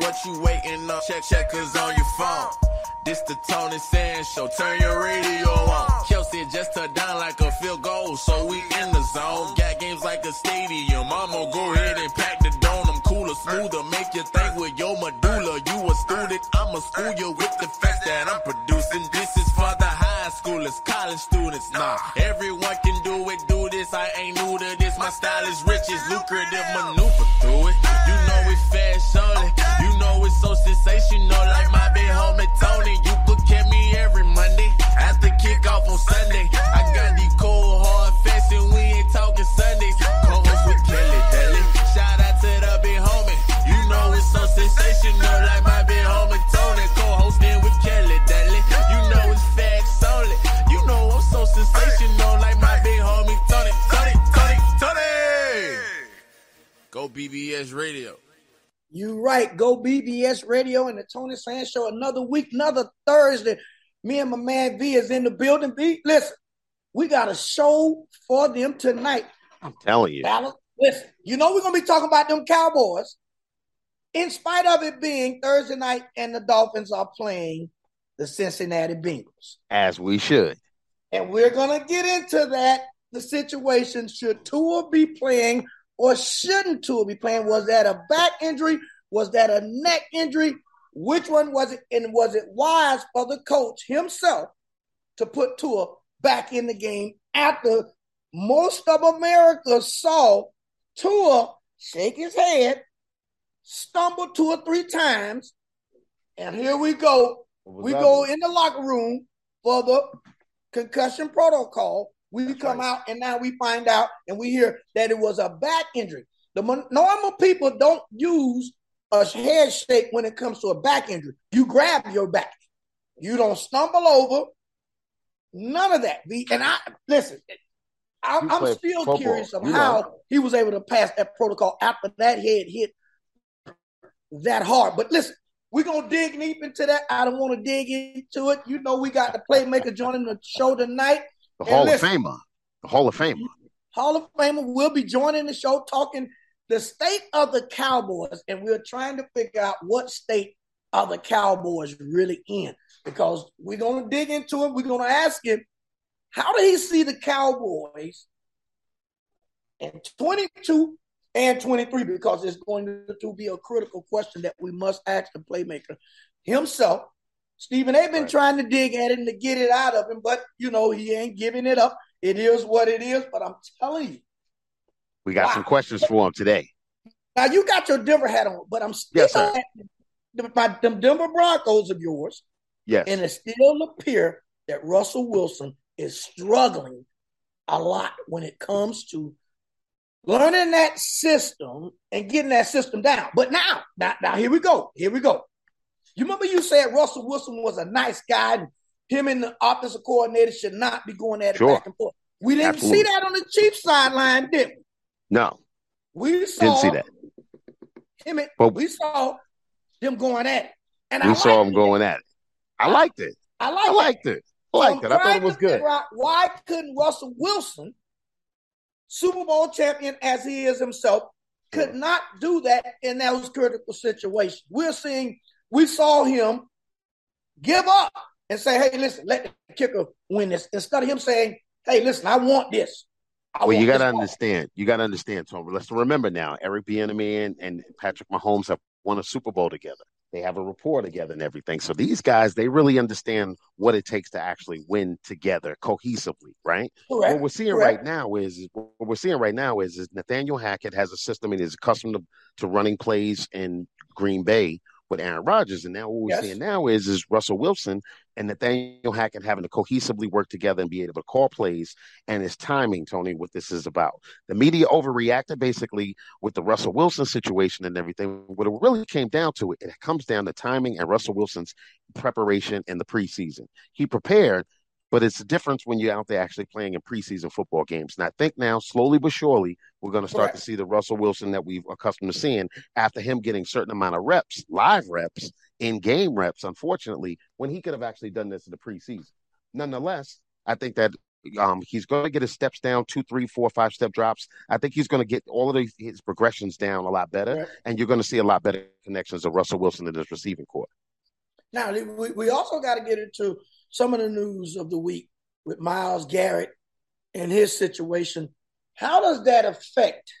what you waiting on? Check checkers on your phone. This the Tony Sands Show. Turn your radio on. Kelsey just touched down like a field goal, so we in the zone. Got games like a stadium. I'ma go ahead and pack the dome. I'm cooler, smoother, make you think with your medulla. You a student, I'ma school you with the facts that I'm producing. This is for the high schoolers, college students. Nah, everyone can do it, do this. I ain't new to this. My style is rich, it's lucrative, maneuver through it. You know it's fast It's so sensational, like my big homie Tony. You could catch me every Monday after kickoff on Sunday. I got these cold hard facts and we ain't talking Sundays. Co-host with Kelly Daly. Shout out to the big homie. You know it's so sensational, like my big homie Tony. Co-hosting with Kelly Daly. You know it's facts only. You know I'm so sensational, like my big homie Tony. Tony, Tony, Tony. Go BBS Radio. You right. Go BBS Radio and the Tony Sands Show. Another week, another Thursday. Me and my man V is in the building. V, listen, we got a show for them tonight. I'm telling you. Listen, you know we're gonna be talking about them Cowboys. In spite of it being Thursday night and the Dolphins are playing the Cincinnati Bengals. As we should. And we're gonna get into that. The situation should Tua be playing or shouldn't Tua be playing? Was that a back injury? Was that a neck injury? Which one was it? And was it wise for the coach himself to put Tua back in the game after most of America saw Tua shake his head, stumble two or three times, and here we go. We go in the locker room for the concussion protocol. We That's come right. out and now we find out and we hear that it was a back injury. The mon- normal people don't use a head shake when it comes to a back injury. You grab your back. You don't stumble over. None of that. The- And I listen. I, I'm still football. curious of You how know. he was able to pass that protocol after that head hit that hard. But listen, we're gonna dig deep into that. I don't want to dig into it. You know, we got the playmaker joining the show tonight. The And Hall listen. of Famer. The Hall of Famer. Hall of Famer will be joining the show talking the state of the Cowboys, and we're trying to figure out what state are the Cowboys really in because we're going to dig into it. We're going to ask him how did he see the Cowboys in 22 and 23 because it's going to be a critical question that we must ask the playmaker himself. Stephen A. been Right. trying to dig at him to get it out of him, but you know he ain't giving it up. It is what it is, but I'm telling you. We got Wow. some questions for him today. Now you got your Denver hat on, but I'm still Yes, sir. my them Denver Broncos of yours, Yes. and it still appear that Russell Wilson is struggling a lot when it comes to learning that system and getting that system down. But now, now, now here we go. Here we go. You remember you said Russell Wilson was a nice guy, and him and the offensive coordinator should not be going at it Sure. back and forth. We didn't Absolutely. see that on the Chiefs sideline, did we? no, We saw didn't see that. him and But- we saw them going at it. And I We saw liked him going at it. I liked it. I liked I it. liked it. I liked it. I thought it was good. Why couldn't Russell Wilson, Super Bowl champion as he is himself, could not do that in those critical situations? We're seeing, we saw him give up and say, hey, listen, let the kicker win this. Instead of him saying, hey, listen, I want this. I Well, you got to this ball." understand. You got to understand, Tom. Let's remember now. Eric Bieniemy and, and Patrick Mahomes have won a Super Bowl together. They have a rapport together and everything. So these guys, they really understand what it takes to actually win together cohesively, right? Correct. What we're seeing Correct. right now is what we're seeing right now is, is Nathaniel Hackett has a system and is accustomed to, to running plays in Green Bay with Aaron Rodgers. And now what we're Yes. seeing now is is Russell Wilson and Nathaniel Hackett having to cohesively work together and be able to call plays and his timing, Tony, what this is about. The media overreacted basically with the Russell Wilson situation and everything. What it really came down to it, it comes down to timing and Russell Wilson's preparation in the preseason. He prepared, but it's a difference when you're out there actually playing in preseason football games. And I think now, slowly but surely, we're going to start Correct. to see the Russell Wilson that we've accustomed to seeing after him getting certain amount of reps, live reps, in game reps, unfortunately, when he could have actually done this in the preseason. Nonetheless, I think that Um, he's going to get his steps down two, three, four, five step drops. I think he's going to get all of his, his progressions down a lot better, right. and you're going to see a lot better connections of Russell Wilson in his receiving court. Now, we, we also got to get into some of the news of the week with Myles Garrett and his situation. How does that affect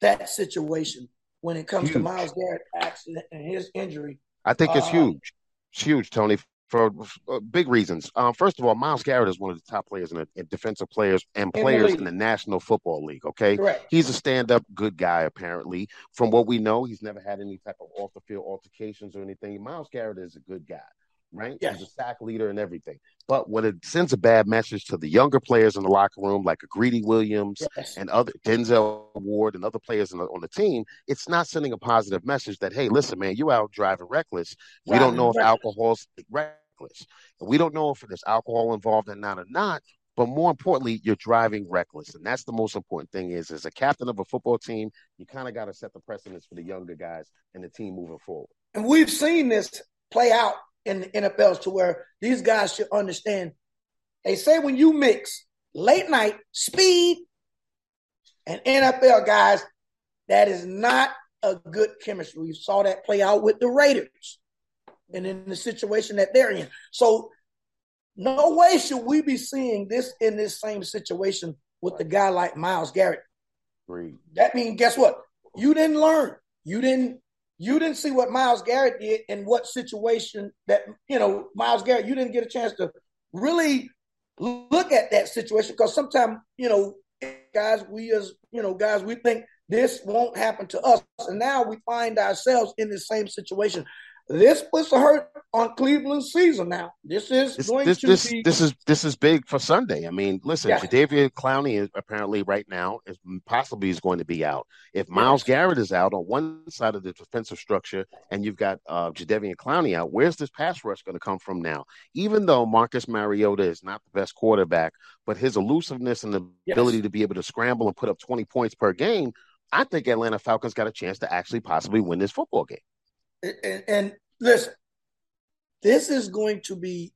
that situation when it comes huge. to Myles Garrett accident and his injury? I think it's uh, huge. It's huge, Tony, for uh, big reasons. Um, first of all, Myles Garrett is one of the top players in, the, in defensive players and players in the, in the, National Football League. Okay, Correct. he's a stand-up good guy. Apparently, from what we know, he's never had any type of off-the-field altercations or anything. Myles Garrett is a good guy right? Yes. He's a sack leader and everything. But when it sends a bad message to the younger players in the locker room, like a Greedy Williams yes. and other Denzel Ward and other players the, on the team, it's not sending a positive message that, hey, listen, man, you out driving reckless. Driving we don't know reckless. if alcohol's reckless. And we don't know if there's alcohol involved or not or not. But more importantly, you're driving reckless. And that's the most important thing is as a captain of a football team, you kind of got to set the precedence for the younger guys and the team moving forward. And we've seen this play out in the NFLs to where these guys should understand. They say when you mix late night speed and NFL guys, that is not a good chemistry. We saw that play out with the Raiders and in the situation that they're in. So, no way should we be seeing this in this same situation with the guy like Myles Garrett. That means, guess what? You didn't learn. You didn't you didn't see what Myles Garrett did in what situation that, you know, Myles Garrett, you didn't get a chance to really look at that situation because sometimes, you know, guys, we as, you know, guys, we think this won't happen to us. And now we find ourselves in the same situation. This puts a hurt on Cleveland's season now. This is this, going this, to this, be this is this is big for Sunday. I mean, listen, yeah. Clowney is apparently right now is possibly is going to be out. If Myles. Garrett is out on one side of the defensive structure, and you've got uh, Jadeveon Clowney out, where's this pass rush going to come from now? Even though Marcus Mariota is not the best quarterback, but his elusiveness and the yes. ability to be able to scramble and put up twenty points per game, I think Atlanta Falcons got a chance to actually possibly win this football game. And, and listen, this is going to be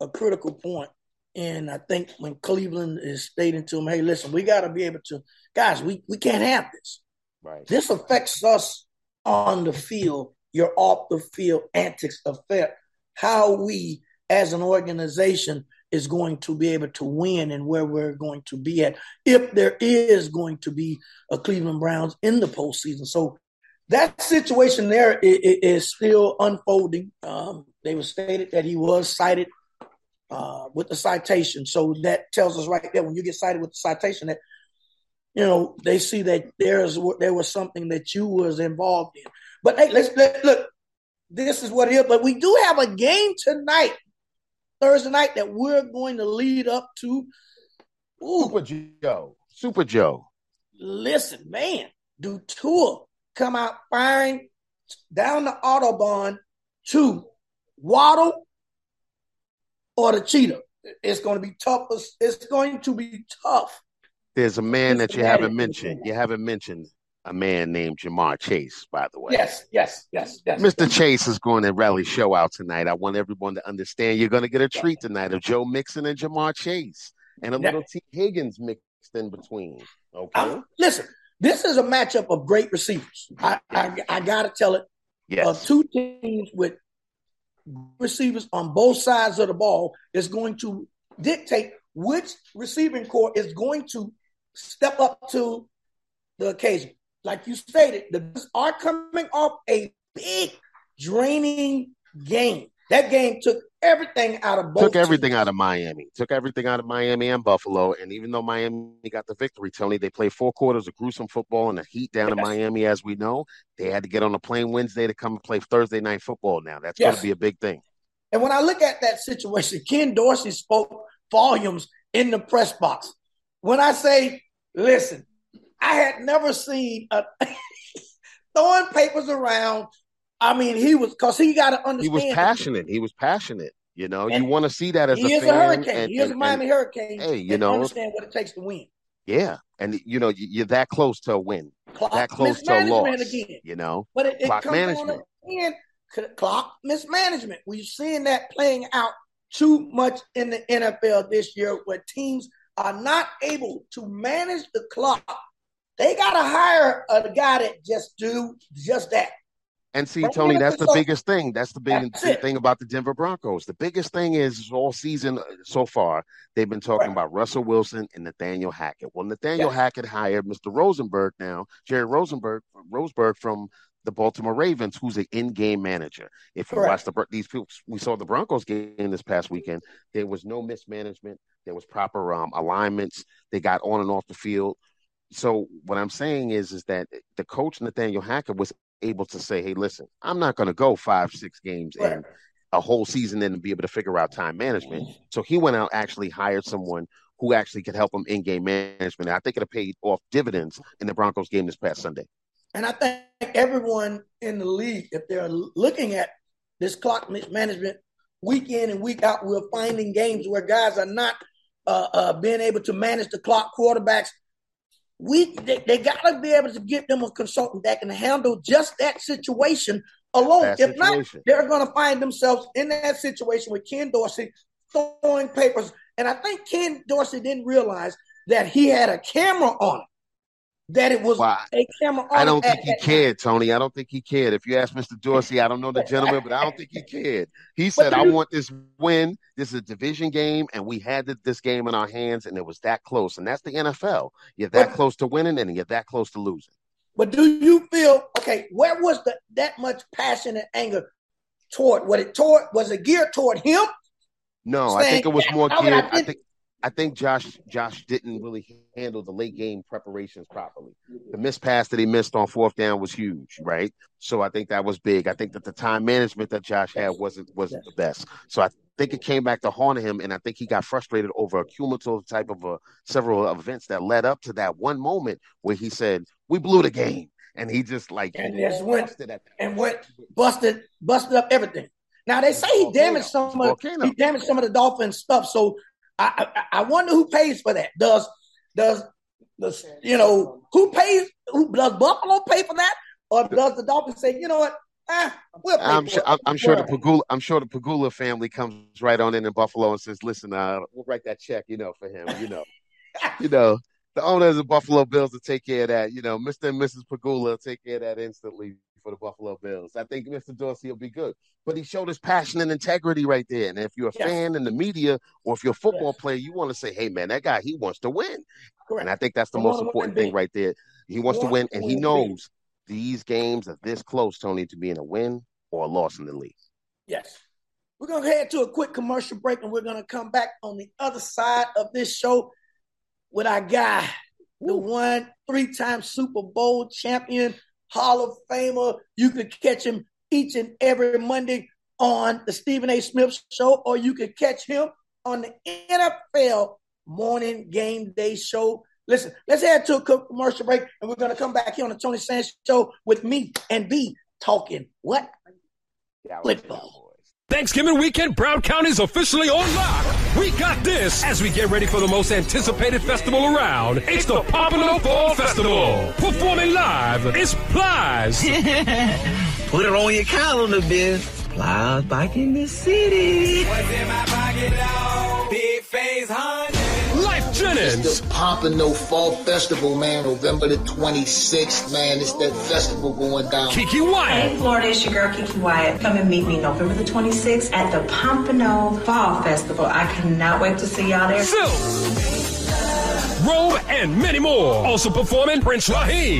a critical point. And I think when Cleveland is stating to them, hey, listen, we got to be able to, guys, we, we can't have this. Right. This affects us on the field. Your off the field antics affect how we as an organization is going to be able to win and where we're going to be at if there is going to be a Cleveland Browns in the postseason. So that situation there is, is still unfolding. Um, they were stated that he was cited uh, with the citation, so that tells us right there when you get cited with the citation that you know they see that there's there was something that you was involved in. But hey, let's let, look. This is what it is. But we do have a game tonight, Thursday night, that we're going to lead up to. Ooh. Super Joe. Super Joe. Listen, man, do Tua come out firing down the Autobahn to Waddle or the Cheetah. It's going to be tough. It's going to be tough. There's a man that you haven't mentioned. You haven't mentioned a man named Ja'Marr Chase, by the way. Yes, yes, yes, yes. Mr. Chase is going to rally show out tonight. I want everyone to understand you're going to get a treat tonight of Joe Mixon and Ja'Marr Chase and a little Tee Higgins mixed in between. Okay. Um, listen, this is a matchup of great receivers. I, I, I got to tell it. Yes. Uh, two teams with receivers on both sides of the ball is going to dictate which receiving corps is going to step up to the occasion. Like you stated, the are coming off a big draining game. That game took everything out of both. Took everything teams. out of Miami. Took everything out of Miami and Buffalo. And even though Miami got the victory, Tony, they played four quarters of gruesome football and the heat down yes. in Miami, as we know. They had to get on a plane Wednesday to come and play Thursday night football. Now that's yes. going to be a big thing. And when I look at that situation, Ken Dorsey spoke volumes in the press box. When I say, listen, I had never seen a throwing papers around, I mean, he was because he got to understand. He was passionate. He was passionate. You know, and you want to see that as he a is fan. a hurricane. And, he is a Miami and, Hurricane. Hey, you know, understand what it takes to win. Yeah, and you know you're that close to a win, clock that close to a loss. Again. You know, but it, it clock comes management. On again, clock mismanagement. We're seeing that playing out too much in the NFL this year where teams are not able to manage the clock. They got to hire a guy that just do just that. And see, Tony, that's the biggest thing. That's the big thing about the Denver Broncos. The biggest thing is all season uh, so far, they've been talking right. about Russell Wilson and Nathaniel Hackett. Well, Nathaniel Hackett hired Mr. Rosenberg now, Jerry Rosenberg, Rosburg from the Baltimore Ravens, who's an in-game manager. If you watch the these people, we saw the Broncos game this past weekend. There was no mismanagement. There was proper um, alignments. They got on and off the field. So what I'm saying is, is that the coach Nathaniel Hackett was able to say, "Hey, listen, I'm not going to go five, six games right. and a whole season and be able to figure out time management." So he went out actually hired someone who actually could help him in game management. And I think it paid off dividends in the Broncos game this past Sunday. And I think everyone in the league, if they're looking at this clock management week in and week out, we're finding games where guys are not uh, uh, being able to manage the clock. Quarterbacks, we they, they got to be able to get them a consultant that can handle just that situation alone. That if situation. not, they're going to find themselves in that situation with Ken Dorsey throwing papers. And I think Ken Dorsey didn't realize that he had a camera on it that it was a camera. I don't think he cared, Tony. I don't think he cared. If you ask Mr. Dorsey, I don't know the gentleman, but I don't think he cared. He said, "I want this win. This is a division game, and we had this game in our hands, and it was that close. And that's the NFL. You're that but, close to winning, and you're that close to losing." But do you feel okay? Where was the that much passion and anger toward what it toward? Was it geared toward him? No, I think it was more geared. I, I think I think Josh Josh didn't really handle the late game preparations properly. The missed pass that he missed on fourth down was huge, right? So I think that was big. I think that the time management that Josh had wasn't wasn't the best. So I think it came back to haunt him, and I think he got frustrated over a cumulative type of a, several events that led up to that one moment where he said, "We blew the game," and he just like and just went and went busted busted up everything. Now they say he damaged some of he damaged some of the Dolphins stuff, so I, I, I wonder who pays for that. Does does does you know who pays? Who does Buffalo pay for that, or does the Dolphins say, you know what? Eh, we'll I'm sure. I'm, I'm sure the Pegula. I'm sure the Pegula family comes right on in in Buffalo and says, "Listen, uh, we'll write that check, you know, for him. You know, you know, the owners of Buffalo Bills will take care of that. You know, Mr. and Mrs. Pegula will take care of that instantly for the Buffalo Bills. I think Mr. Dorsey will be good. But he showed his passion and integrity right there. And if you're a yes. fan in the media or if you're a football yes. player, you want to say, hey, man, that guy, he wants to win. Correct. And I think that's the most important thing right there. He wants to win, and he knows these games are this close, Tony, to being a win or a loss in the league. Yes. We're going to head to a quick commercial break, and we're going to come back on the other side of this show with our guy, the one three time Super Bowl champion, Hall of Famer. You could catch him each and every Monday on the Stephen A. Smith Show, or you could catch him on the NFL Morning Game Day Show. Listen, let's head to a commercial break, and we're going to come back here on the Tony Sands Show with me and B talking what? Football. Thanksgiving weekend, Broward County is officially on lock. We got this as we get ready for the most anticipated festival around. It's the Pompano Fall Festival. Performing live it's Plies. Put it on your calendar, Biz. Plies back in the city. What's in my pocket, now? Big face, honey. Jennings. It's the Pompano Fall Festival, man. November the 26th, man. It's that festival going down. Kiki Wyatt. Hey, Florida, it's your girl Kiki Wyatt. Come and meet me November the 26th at the Pompano Fall Festival. I cannot wait to see y'all there. Phil. Robe, and many more. Also performing Prince Rahiem,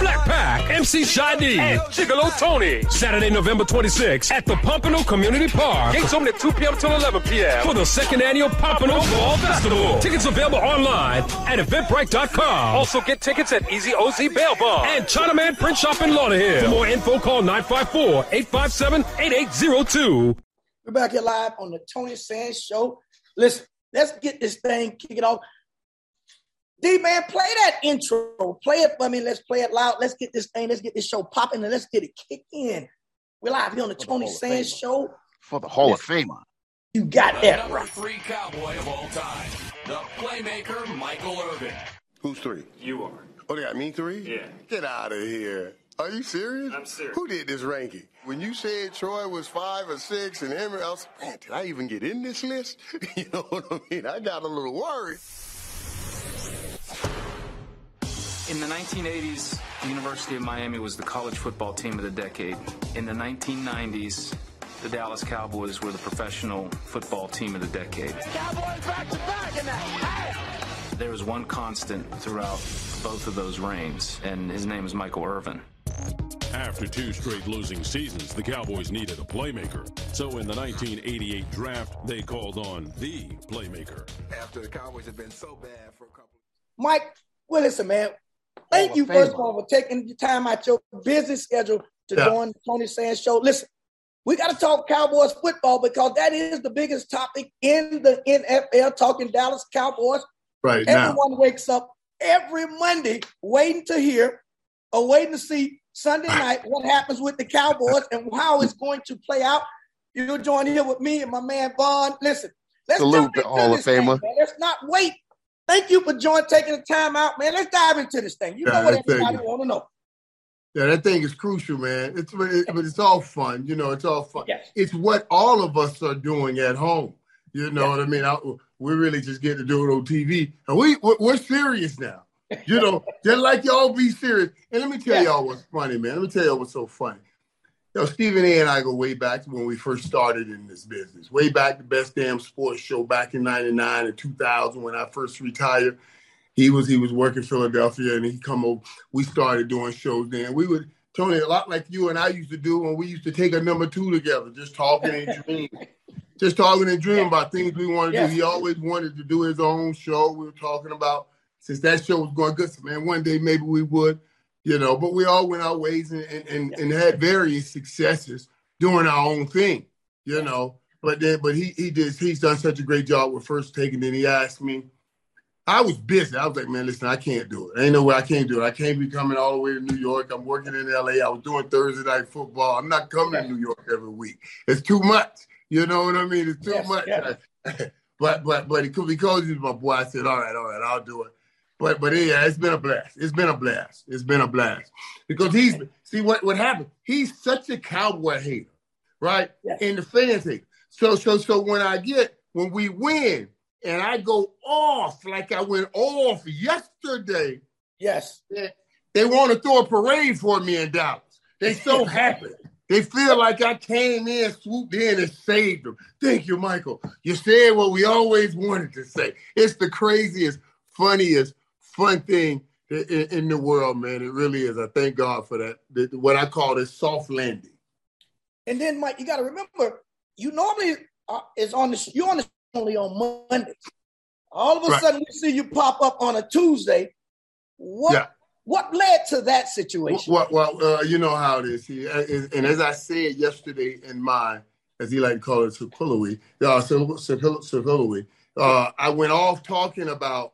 Black Pack, MC Shy D, and Gigolo Tony. Saturday, November 26th at the Pompano Community Park. Gates open at 2 p.m. till 11 p.m. for the second annual Pompano Fall Festival. Tickets available online at Eventbrite.com. Also get tickets at Easy OZ Bail Bond and Chinaman Print Shop in Lauderhill. For more info, call 954-857-8802. We're back here live on the Tony Sands Show. Listen, let's get this thing, kick it off. D man, play that intro. Play it for me. Let's play it loud. Let's get this thing. Let's get this show popping and let's get it kicked in. We're live here on the for Tony the Sands Show for the Hall of Famer. You got the that number right. three cowboy of all time, the playmaker Michael Irvin. Who's three? You are. Oh, they got me three? Yeah. Get out of here. Are you serious? I'm serious. Who did this ranking? When you said Troy was five or six and Emory, I was man, did I even get in this list? you know what I mean? I got a little worried. In the 1980s, the University of Miami was the college football team of the decade. In the 1990s, the Dallas Cowboys were the professional football team of the decade. Cowboys back to back in the half. There was one constant throughout both of those reigns, and his name is Michael Irvin. After two straight losing seasons, the Cowboys needed a playmaker. So in the 1988 draft, they called on the playmaker. After the Cowboys had been so bad for a couple. Mike, well, listen, man. Thank you, first of all, for taking the time out your busy schedule to Yeah. join the Tony Sands show. Listen, we got to talk Cowboys football because that is the biggest topic in the NFL, talking Dallas Cowboys. Right now. Everyone wakes up every Monday waiting to hear or waiting to see Sunday night what happens with the Cowboys and how it's going to play out. You'll join here with me and my man Vaughn. Listen, let's Salute the Hall of thing, Famer. Let's not wait. Thank you for joining, taking the time out, man. Let's dive into this thing. You Yeah, know what everybody want to know. Yeah, that thing is crucial, man. It's but, it, but it's all fun, you know. It's all fun. It's what all of us are doing at home. You know what I mean? I, we really just get to do it on TV, and we we're, we're serious now. You know, just like y'all be serious. And let me tell y'all what's funny, man. Let me tell y'all what's so funny. You know, Stephen A. and I go way back to when we first started in this business. Way back, the best damn sports show back in '99 and 2000 when I first retired. He was he was working Philadelphia, and he come over. We started doing shows then. We would Tony a lot like you and I used to do when we used to take a number two together, just talking and dreaming, just talking and dreaming about things we wanted to Yes. do. He always wanted to do his own show. We were talking about since that show was going good. So, man, one day maybe we would, you know. But we all went our ways and and, and, and had various successes doing our own thing, you know. But then, but he he did he's done such a great job with first taking. Then he asked me. I was busy. I was like, man, listen, I can't do it. Ain't no way I can't do it. I can't be coming all the way to New York. I'm working in LA. I was doing Thursday night football. I'm not coming to New York every week. It's too much. You know what I mean? It's too Yes, much. yes. but but but because he's my boy. I said, all right, all right, I'll do it. But but yeah, it's been a blast. It's been a blast. It's been a blast because he's see what what happened. He's such a cowboy hater, right? And the fans hate. So so so when I get when we win and I go off like I went off yesterday. Yes. They, they want to throw a parade for me in Dallas. They so happy. They feel like I came in, swooped in, and saved them. Thank you, Michael. You said what we always wanted to say. It's the craziest, funniest, fun thing in, in- the world, man. It really is. I thank God for that. What I call this soft landing. And then, Mike, you got to remember, you normally uh, is on the you on the only on Mondays. All of a Right. sudden, we see you pop up on a Tuesday. What Yeah. what led to that situation? Well, well uh, you know how it is. He, uh, and as I said yesterday in my, as he like to call it, Circulowy, uh, Circulowy, uh, I went off talking about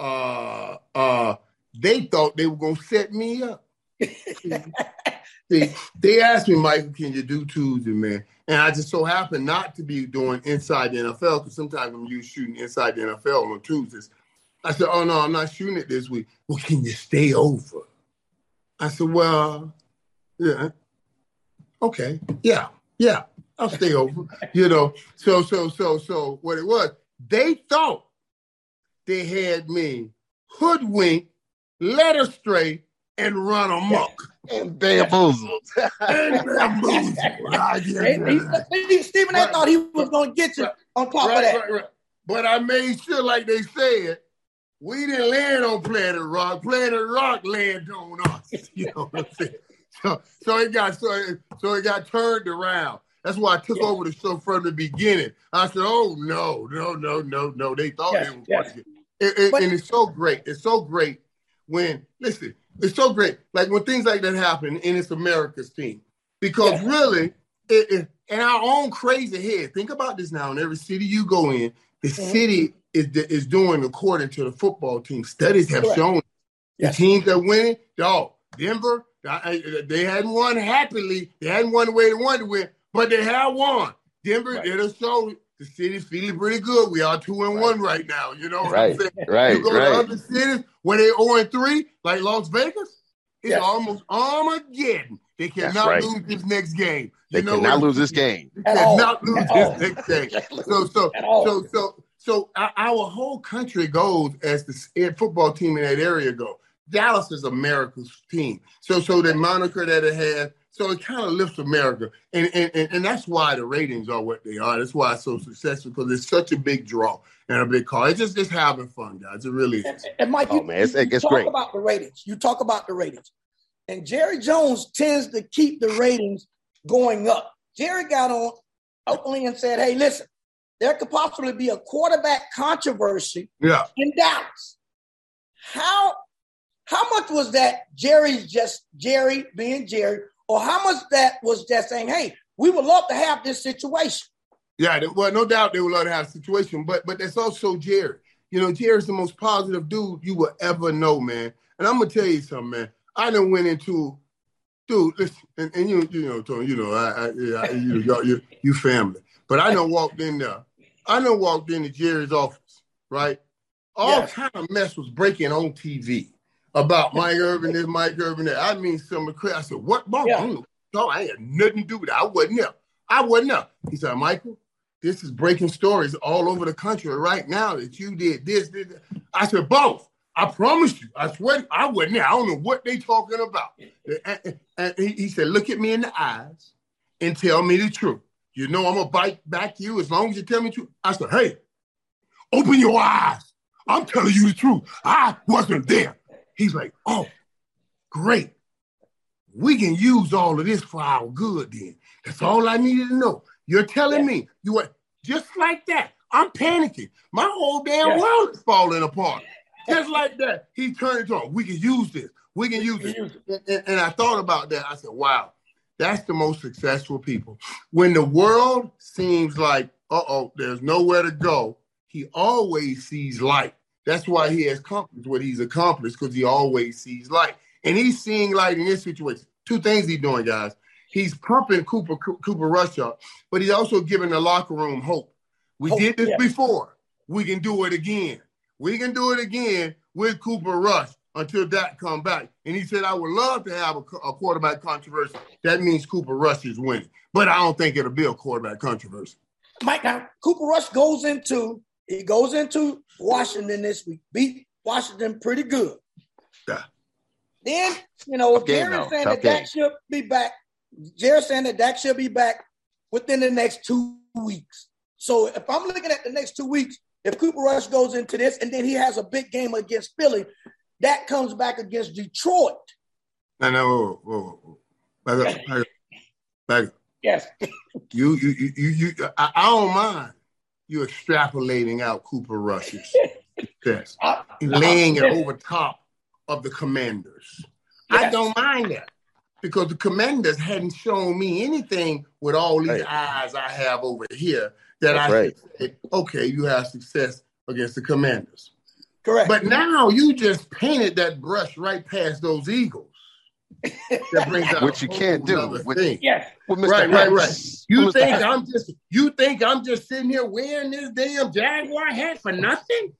uh, uh, they thought they were going to set me up. See, they asked me, Michael, can you do Tuesday, man? And I just so happened not to be doing Inside the NFL because sometimes I'm used shooting Inside the NFL on Tuesdays. I said, oh, no, I'm not shooting it this week. Well, can you stay over? I said, well, yeah. Okay. Yeah. Yeah. I'll stay over. you know, so, so, so, so what it was, they thought they had me hoodwinked, led astray, and run amok. And bamboozled. and bamboozled. I get Hey, he- he- Stephen A. thought he was going to get you on top of that. right, right. But I made sure, like they said, we didn't land on Planet Rock. Planet Rock landed on us. You know what I'm saying? So, so it got so it, so it got turned around. That's why I took over the show from the beginning. I said, "Oh no, no, no, no, no!" They thought Yes, they were yes. going to get it, it- and it's so great. It's so great when listen. It's so great, like when things like that happen, and it's America's team because really, it, in our own crazy head. Think about this now. In every city you go in, the Mhm. city is is doing according to the football team. Studies have Correct. shown Yes. the teams that winning, dog. Denver, they hadn't won happily. They hadn't won the way they wanted to win, but they have won. Denver, Right. it'll show the city's feeling pretty good. We are two and one right now. You know what Right, I'm saying? right, You go right. to other cities where they 0 and 3, like Las Vegas, It's yes. almost Armageddon. They cannot right. lose this next game. You they cannot lose this game. They cannot lose this next game. So, so, so, so, so, our whole country goes as the eh, football team in that area go. Dallas is America's team. So, so the moniker that it has, so it kind of lifts America, and, and and and that's why the ratings are what they are. That's why it's so successful because it's such a big draw and a big call. It's just just having fun, guys. It really is. And, and Mike, oh, you, man, it's, you, you talk great. about the ratings. You talk about the ratings, and Jerry Jones tends to keep the ratings going up. Jerry got on openly and said, "Hey, listen, there could possibly be a quarterback controversy yeah. in Dallas. How how much was that Jerry's just Jerry being Jerry, or how much that was just saying, hey, we would love to have this situation? Yeah, well, no doubt they would love to have a situation, but but that's also Jerry. You know, Jerry's the most positive dude you will ever know, man. And I'm gonna tell you something, man. I done went into, dude, listen, and, and you, you know, Tony, you know, I, I, I you, know, you, you family, but I done walked in there. I done walked into Jerry's office, right? All yes. kind of mess was breaking on TV about Mike Irvin this, Mike Irvin that. I mean, some crazy. I said, "What, Mom? Yeah. No, I had nothing to do with it. I wasn't there. I wasn't there." He said, "Michael, this is breaking stories all over the country right now that you did this." this. I said, "Both. I promise you. I swear, I wasn't there. I don't know what they talking about." And, and he said, "Look at me in the eyes and tell me the truth. You know I'm gonna bite back to you as long as you tell me the truth." I said, "Hey, open your eyes. I'm telling you the truth. I wasn't there." He's like, oh, great. We can use all of this for our good then. That's all I needed to know. You're telling yeah. me you were just like that. I'm panicking. My whole damn yeah. world is falling apart. Just like that. He turned to on. We can use this. We can use it. And, and I thought about that. I said, wow, that's the most successful people. When the world seems like, uh oh, there's nowhere to go, he always sees light. That's why he has accomplished what he's accomplished because he always sees light. And he's seeing light in this situation. Two things he's doing, guys. He's pumping Cooper Cooper Rush up, but he's also giving the locker room hope. We hope, did this yeah. before. We can do it again. We can do it again with Cooper Rush until that come back. And he said, I would love to have a, a quarterback controversy. That means Cooper Rush is winning. But I don't think it'll be a quarterback controversy. Mike, now Cooper Rush goes into he goes into Washington this week, beat Washington pretty good. Yeah. Then, you know, Jerry saying that Dak should be back. Jerry saying that Dak should be back within the next two weeks. So if I'm looking at the next two weeks, if Cooper Rush goes into this and then he has a big game against Philly, that comes back against Detroit. I know. Whoa, whoa, whoa. Back up, back up. Yes. you, you, you, you, you I, I don't mind you're extrapolating out Cooper Rush's success, laying it over top of the Commanders. Yes. I don't mind that because the Commanders hadn't shown me anything with all these right. eyes I have over here that That's I right. say, okay, you have success against the Commanders. Correct. But now you just painted that brush right past those Eagles that brings out which you can't do. With, yes. With right, right, right. You think I'm just you think I'm just sitting here wearing this damn Jaguar hat for nothing?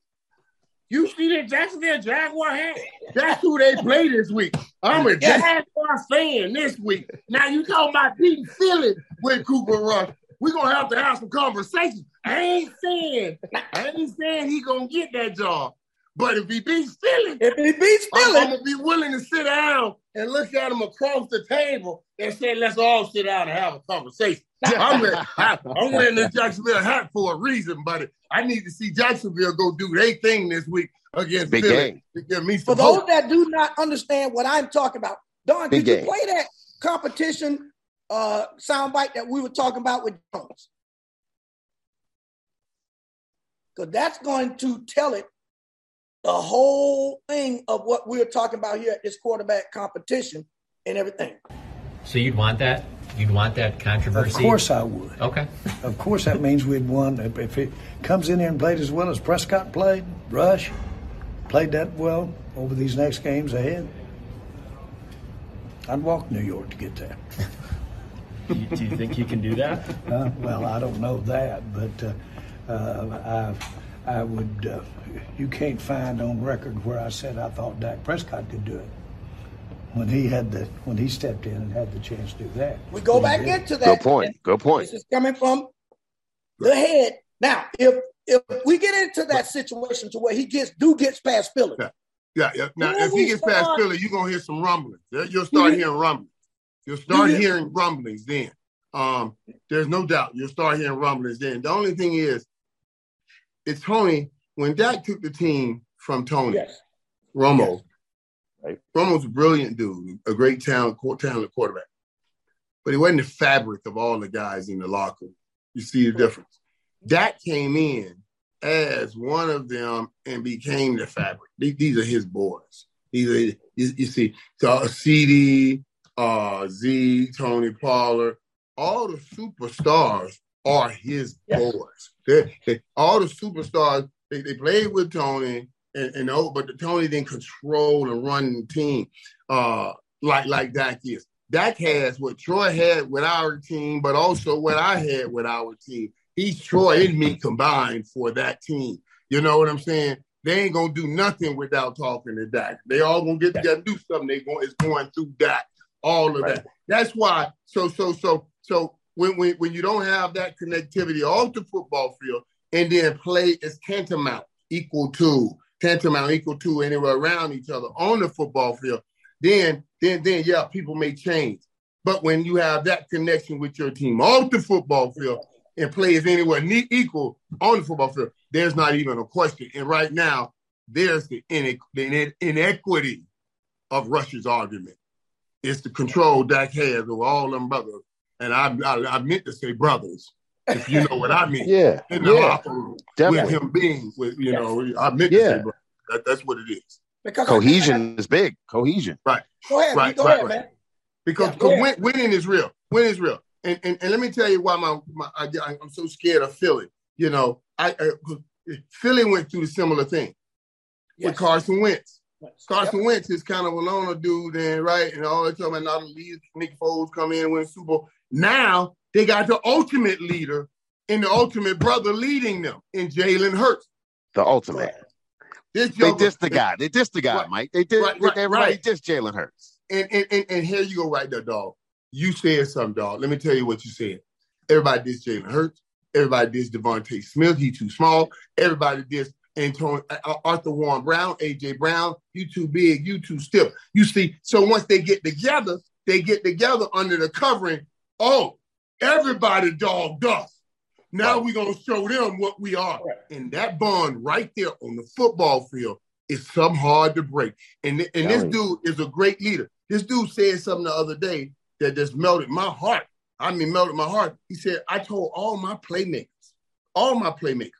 You see that Jacksonville Jaguar hat? That's who they play this week. I'm a yes. Jaguar fan this week. Now you talking about beating Philly with Cooper Rush. We're gonna have to have some conversations. I ain't saying, I ain't saying he gonna get that job. But if he beats Philly, if he beats Philly, I'm, I'm, gonna be willing to sit down and look at him across the table and say, "Let's all sit down and have a conversation." I'm wearing, I'm wearing this Jacksonville hat for a reason, buddy. I need to see Jacksonville go do their thing this week against Big Philly. Game. for those that do not understand what I'm talking about, Don, Big did game. you play that competition uh, soundbite that we were talking about with Jones? Because that's going to tell it the whole thing of what we're talking about here at this quarterback competition and everything. So you'd want that? You'd want that controversy? Of course I would. Okay. Of course that means we'd won. If it comes in here and played as well as Prescott played, Rush played that well over these next games ahead, I'd walk New York to get there. do you think you can do that? Uh, well, I don't know that, but uh, uh, I, I would. Uh, you can't find on record where I said I thought Dak Prescott could do it. when he had the when he stepped in and had the chance to do that. We go back into that. Good point. Good point. This is coming from the head. Now, if if we get into that situation to where he gets do gets past Philly. Yeah, yeah. yeah. Now, if he gets past Philly, you're gonna hear some rumblings. You'll start hearing rumblings. You'll start hearing rumblings then. Um, there's no doubt you'll start hearing rumblings then. The only thing is, it's Tony. When Dak took the team from Tony, yes. Romo, yes. Right? Romo's a brilliant dude, a great talent, talented quarterback. But he wasn't the fabric of all the guys in the locker room. You see the difference. Dak came in as one of them and became the fabric. These, are his boys. These are you, you see, so CeeDee, uh, Z, Tony Pollard, all the superstars are his yes. boys. They, they, all the superstars they, they played with Tony and, and oh, but Tony didn't control and run the team uh, like like Dak is. Dak has what Troy had with our team, but also what I had with our team. He's Troy and me combined for that team. You know what I'm saying? They ain't gonna do nothing without talking to Dak. They all gonna get together, do something. They going it's going through Dak. All of right. that. That's why. So so so so when, when when you don't have that connectivity off the football field, and then play is tantamount equal to tantamount equal to anywhere around each other on the football field, then then then yeah, people may change. But when you have that connection with your team off the football field and play is anywhere ne- equal on the football field, there's not even a question. And right now, there's the, ine- the inequity of Russia's argument. It's the control Dak has over all them brothers. And I, I, I meant to say brothers if you know what I mean. Yeah, in the yeah, locker room definitely. with him being with you yes. know I meant yeah. to say, bro, that, that's what it is. Because cohesion is big. Cohesion. Right. Go ahead. Right. Go right, ahead, right. man. Because yeah, win, winning is real. Winning is real. And, and and let me tell you why my, my I, am so scared of Philly. You know, I, I Philly went through a similar thing yes. with Carson Wentz. Yes. Carson yep. Wentz is kind of a loner dude, and right, and all the time, and all the leaders, Nick Foles come in and win Super Bowl. Now they got the ultimate leader and the ultimate brother leading them in Jalen Hurts. The ultimate. This they dissed the guy. They dissed the guy, right. Mike. They did. Right, right, everybody right. dissed Jalen Hurts. And, and, and and here you go, right there, dog. You said something, dog. Let me tell you what you said. Everybody dissed Jalen Hurts. Everybody dissed DeVonta Smith. He too small. Everybody dissed Antonio, uh, Arthur Warren Brown, AJ Brown. You too big. You too stiff. You see. So once they get together, they get together under the covering. Oh, everybody dogged us. Now right. we're gonna show them what we are. Right. And that bond right there on the football field is something hard to break. And, and this dude is a great leader. This dude said something the other day that just melted my heart. I mean, melted my heart. He said, I told all my playmakers, all my playmakers,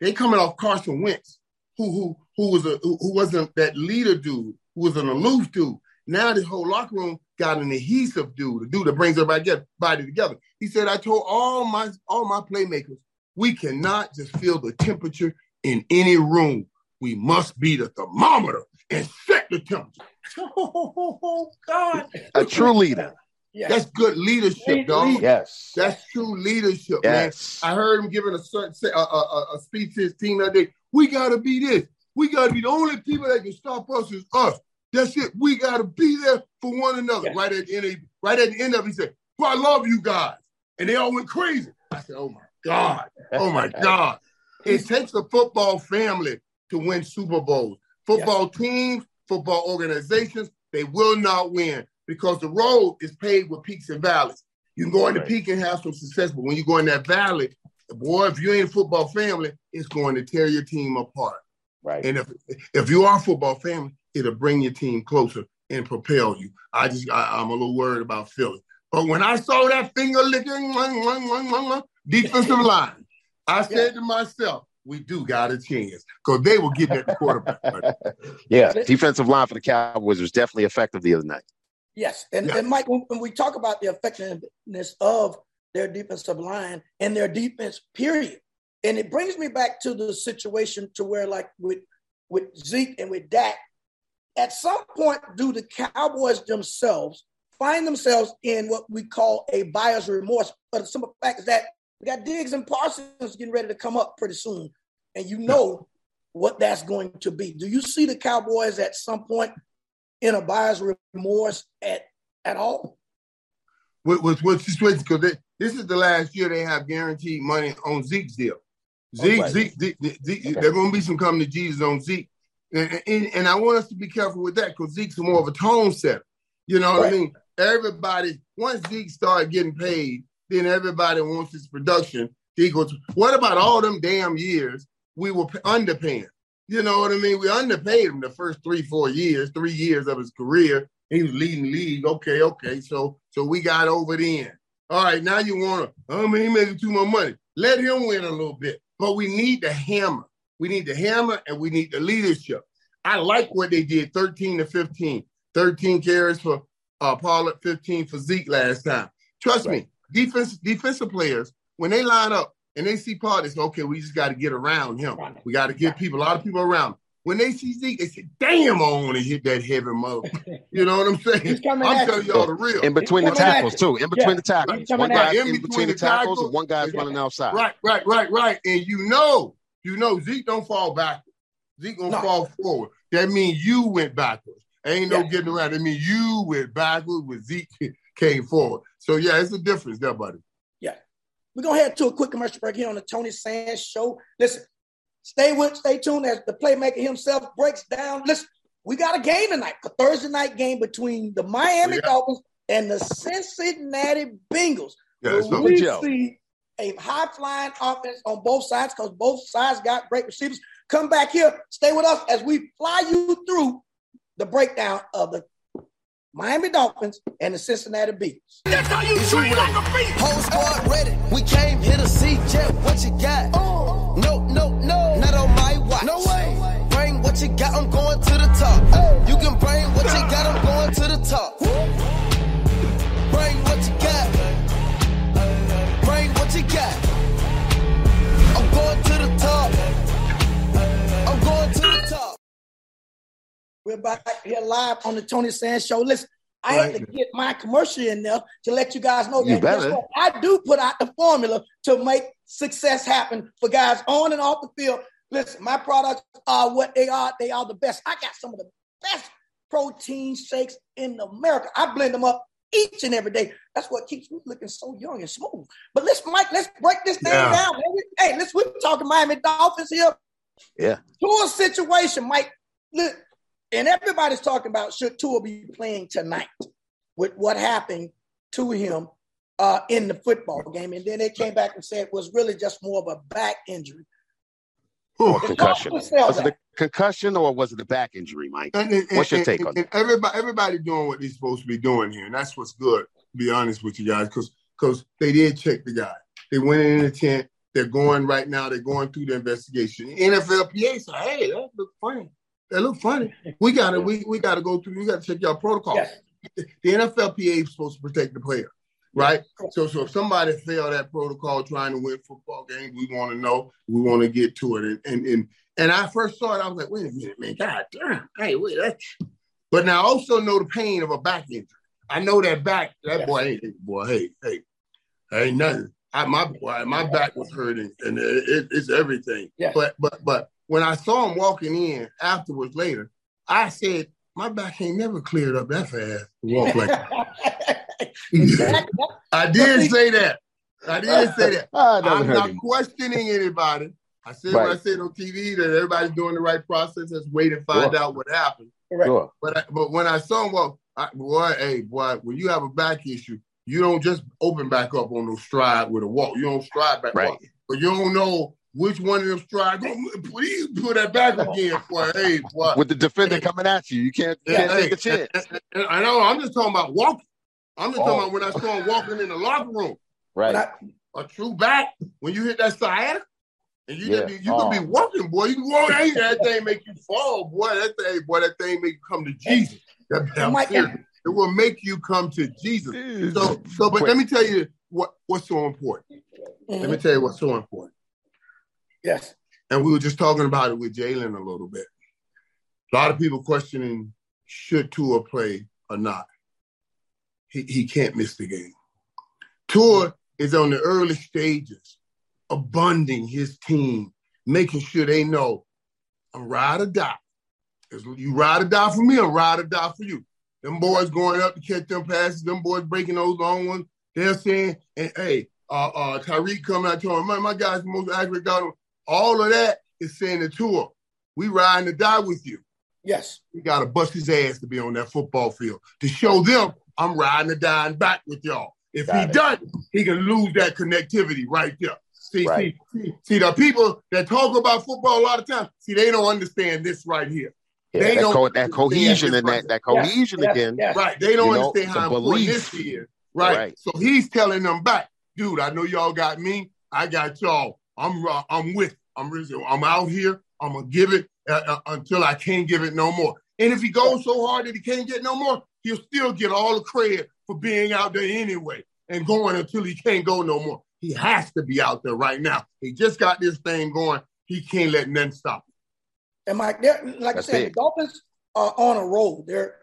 they coming off Carson Wentz, who who who was a who, who wasn't that leader dude, who was an aloof dude. Now this whole locker room got an adhesive dude, a dude that brings everybody together. He said, I told all my all my playmakers, we cannot just feel the temperature in any room. We must be the thermometer and set the temperature. Oh God. A true leader. Yes. That's good leadership, dog. Yes. That's true leadership, yes. man. I heard him giving a certain a, a, a speech to his team that day. We gotta be this. We gotta be the only people that can stop us is us. That's it. We got to be there for one another. Yeah. Right at the end, of, right at the end of it, he said, "Well, I love you guys," and they all went crazy. I said, "Oh my god! Oh my god!" It takes a football family to win Super Bowls. Football yes. teams, football organizations, they will not win because the road is paved with peaks and valleys. You can go in the peak and have some success, but when you go in that valley, boy, if you ain't a football family, it's going to tear your team apart. Right. And if if you are a football family, it'll bring your team closer and propel you. I just I, am a little worried about Philly. But when I saw that finger licking defensive line, I said yeah. to myself, we do got a chance because they were getting at the quarterback. yeah, defensive line for the Cowboys was definitely effective the other night. Yes, and, yes. and Mike, when, when we talk about the effectiveness of their defensive line and their defense, period, and it brings me back to the situation to where, like with with Zeke and with Dak, at some point, do the Cowboys themselves find themselves in what we call a buyer's remorse? But the simple fact is that we got Diggs and Parsons getting ready to come up pretty soon, and you know what that's going to be. Do you see the Cowboys at some point in a buyer's remorse at at all? With with with because this is the last year they have guaranteed money on Zeke's deal. Zeke, okay. Zeke, Zeke, Zeke, okay. they're going to be some coming to Jesus on Zeke, and, and, and, I want us to be careful with that because Zeke's more of a tone setter. You know what right. I mean? Everybody once Zeke started getting paid, then everybody wants his production equals. What about all them damn years we were underpaying? You know what I mean? We underpaid him the first three, four years, three years of his career. He was leading league. Okay, okay. So so we got over then. All right, now you want to, I mean, he making too much money. Let him win a little bit. But we need the hammer. We need the hammer and we need the leadership. I like what they did 13 to 15. 13 carries for uh, Pollard, 15 for Zeke last time. Trust right. me, defense defensive players, when they line up and they see Pollard, it's okay, we just got to get around him. We got to get people, a lot of people around. When they see Zeke, they say, damn, I want to hit that heavy mother. You know what I'm saying? I'm telling y'all the real. In between the tackles, too. In between yeah. the tackles. One guy in, between, between the tackles, tackles and one guy's running outside. Right, right, right, right. And you know, you know, Zeke don't fall backwards. Zeke gonna no. fall forward. That means you went backwards. Ain't no yeah. getting around. That means you went backwards with Zeke came forward. So yeah, it's a difference there, buddy. Yeah. We're gonna head to a quick commercial break here on the Tony Sands show. Listen, stay with, stay tuned as the playmaker himself breaks down. Listen, we got a game tonight, a Thursday night game between the Miami yeah. Dolphins and the Cincinnati Bengals. Yeah, we see a high flying offense on both sides because both sides got great receivers. Come back here, stay with us as we fly you through the breakdown of the Miami Dolphins and the Cincinnati Bengals. That's how you treat like a beast. Whole squad ready. We came here to see Jeff. What you got? Oh. No, no, no. Not on my watch. No way. Bring what you got. I'm going to the top. Oh. You can bring what you got. I'm going to the top. Bring what you We're back here live on the Tony Sands Show. Listen, I right. had to get my commercial in there to let you guys know you that I do put out the formula to make success happen for guys on and off the field. Listen, my products are what they are. They are the best. I got some of the best protein shakes in America. I blend them up each and every day. That's what keeps me looking so young and smooth. But let's, Mike, let's break this thing yeah. down. Baby. Hey, let's we're talking Miami Dolphins here. Yeah. Tua situation, Mike. Look, and everybody's talking about should Tua be playing tonight with what happened to him uh, in the football game. And then they came back and said it was really just more of a back injury. Ooh, concussion. Was it a concussion or was it a back injury, Mike? And, and, what's your take and, on that? Everybody, everybody doing what they're supposed to be doing here, and that's what's good. To be honest with you guys, because because they did check the guy. They went in the tent. They're going right now. They're going through the investigation. NFLPA said, "Hey, that looks funny. That look funny. We got to we, we got to go through. We got to check your protocol. Yes. The NFLPA is supposed to protect the player, right? So so if somebody failed that protocol trying to win football games, we want to know. We want to get to it. And and and, and I first saw it, I was like, wait a minute, man, God damn, hey, wait, that's. But now I also know the pain of a back injury. I know that back. That boy, ain't boy, hey, hey, ain't nothing. I, my boy, my back was hurting, and it, it, it's everything. Yeah. But but but when I saw him walking in afterwards later, I said, my back ain't never cleared up that fast. Walk like that. I did say that. I did say that. Oh, I'm not questioning anybody. I said right. what I said on TV that everybody's doing the right process. Let's wait and find sure. out what happened. Sure. But I, but when I saw him walk, I, boy, hey, boy, when you have a back issue, you don't just open back up on those stride with a walk. You don't stride back right. up. But you don't know which one of them strikes? Please put that back again, boy. Hey, boy. With the defender hey. coming at you, you can't, you can't hey, take a chance. I know. I'm just talking about walking. I'm just oh. talking about when I saw him walking in the locker room. Right. I, a true back when you hit that side, and you yeah. you, you oh. can be walking, boy. You can walk. Ain't that thing make you fall, boy? That thing, boy, that thing make you come to Jesus. That, it will make you come to Jesus. So, so, but let me tell you what what's so important. Mm-hmm. Let me tell you what's so important Yes. And we were just talking about it with Jalen a little bit. A lot of people questioning should Tua play or not. He, he can't miss the game. Tua is on the early stages of bonding his team, making sure they know I'm ride or die. You ride or die for me, or ride or die for you. Them boys going up to catch them passes, them boys breaking those long ones. They're saying, and hey, uh, uh, Tyreek coming out telling my, my guy's the most accurate guy. All of that is saying the Tua. We riding to die with you. Yes. We got to bust his ass to be on that football field to show them I'm riding to die and back with y'all. If got he it. doesn't, he can lose that connectivity right there. See, right. see, see, see, the people that talk about football a lot of times, see, they don't understand this right here. Yeah, they that, don't co- that cohesion and that, that cohesion yes, again. Yes, right. They don't understand know, how important this is. Right. right. So he's telling them back, dude, I know y'all got me. I got y'all. I'm uh, I'm with. I'm I'm out here. I'm gonna give it uh, uh, until I can't give it no more. And if he goes so hard that he can't get no more, he'll still get all the credit for being out there anyway and going until he can't go no more. He has to be out there right now. He just got this thing going. He can't let nothing stop him. And Mike, like That's I said, it. the Dolphins are on a roll. They're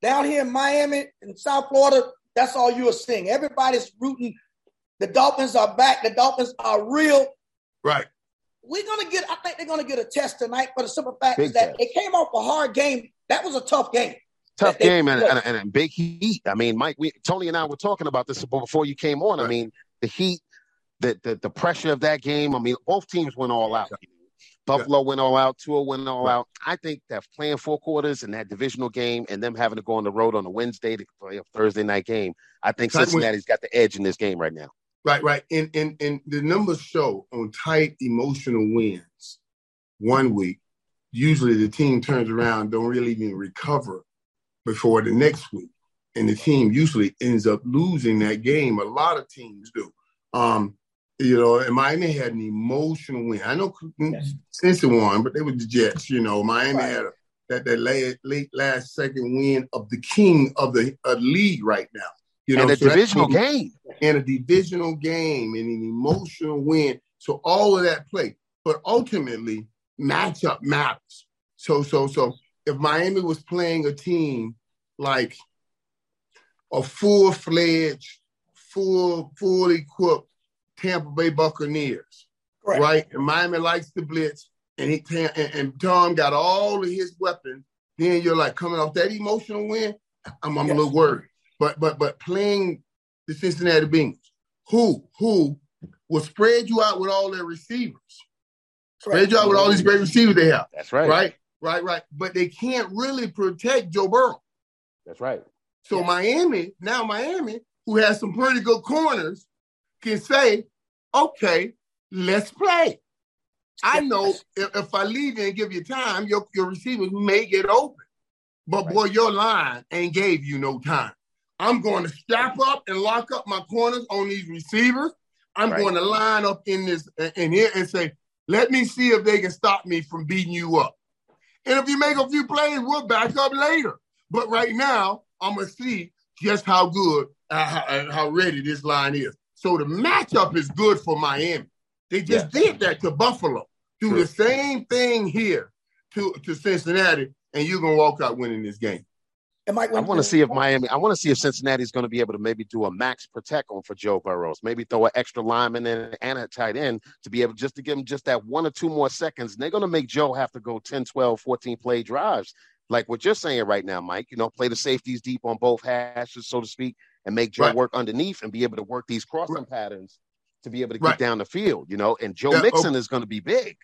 down here in Miami and South Florida. That's all you are seeing. Everybody's rooting. The Dolphins are back. The Dolphins are real. Right. We're gonna get. I think they're gonna get a test tonight for the simple fact Big that test. it came off a hard game. That was a tough game. Tough game and, and, and, and, big heat. I mean, Mike, we, Tony and I were talking about this before you came on. Right. I mean, the heat the, the the pressure of that game. I mean, both teams went all out. Buffalo yeah. went all out. Tua went all out. I think that playing four quarters in that divisional game and them having to go on the road on a Wednesday to play a Thursday night game, I think Cincinnati's got the edge in this game right now. Right, right. And and and the numbers show on tight emotional wins one week, usually the team turns around, don't really even recover before the next week. And the team usually ends up losing that game. A lot of teams do. Um, you know, and Miami had an emotional win. I know yes. Cincinnati won, but they were the Jets. You know, Miami right. had a, that that late, late last second win of the king of the uh, league right now. You know, and a so divisional game, and a divisional game, and an emotional win. So all of that play, but ultimately matchup matters. So so so if Miami was playing a team like a full fledged, full full equipped Tampa Bay Buccaneers, Correct. right? And Miami likes to blitz, and he and, and, Tom got all of his weapons. Then you're like coming off that emotional win. I'm, I'm yes. a little worried, but but but playing the Cincinnati Bengals, who who will spread you out with all their receivers, spread you out with all these great receivers they have. That's right. Right, right, right. But they can't really protect Joe Burrow. That's right. So yeah. Miami now Miami, who has some pretty good corners, can say, okay, let's play. I know if, if I leave you and give you time, your, your receivers may get open. But right. boy, your line ain't gave you no time. I'm going to strap up and lock up my corners on these receivers. I'm right. going to line up in this in here and say, let me see if they can stop me from beating you up. And if you make a few plays, we'll back up later. But right now, I'm gonna see just how good, uh, how ready this line is. So the matchup is good for Miami. They just yeah. did that to Buffalo. Do True. the same thing here to, to Cincinnati, and you're gonna walk out winning this game. Mike, I want to see if Miami. I want to see if Cincinnati is going to be able to maybe do a max protect on for Joe Burrows. Maybe throw an extra lineman in and a tight end to be able just to give him just that one or two more seconds. And they're going to make Joe have to go 10, 12, 14 play drives, like what you're saying right now, Mike. You know, play the safeties deep on both hashes, so to speak, and make Joe right. work underneath and be able to work these crossing right. patterns to be able to get right. down the field, you know. And Joe yeah, Mixon okay. is going to be big.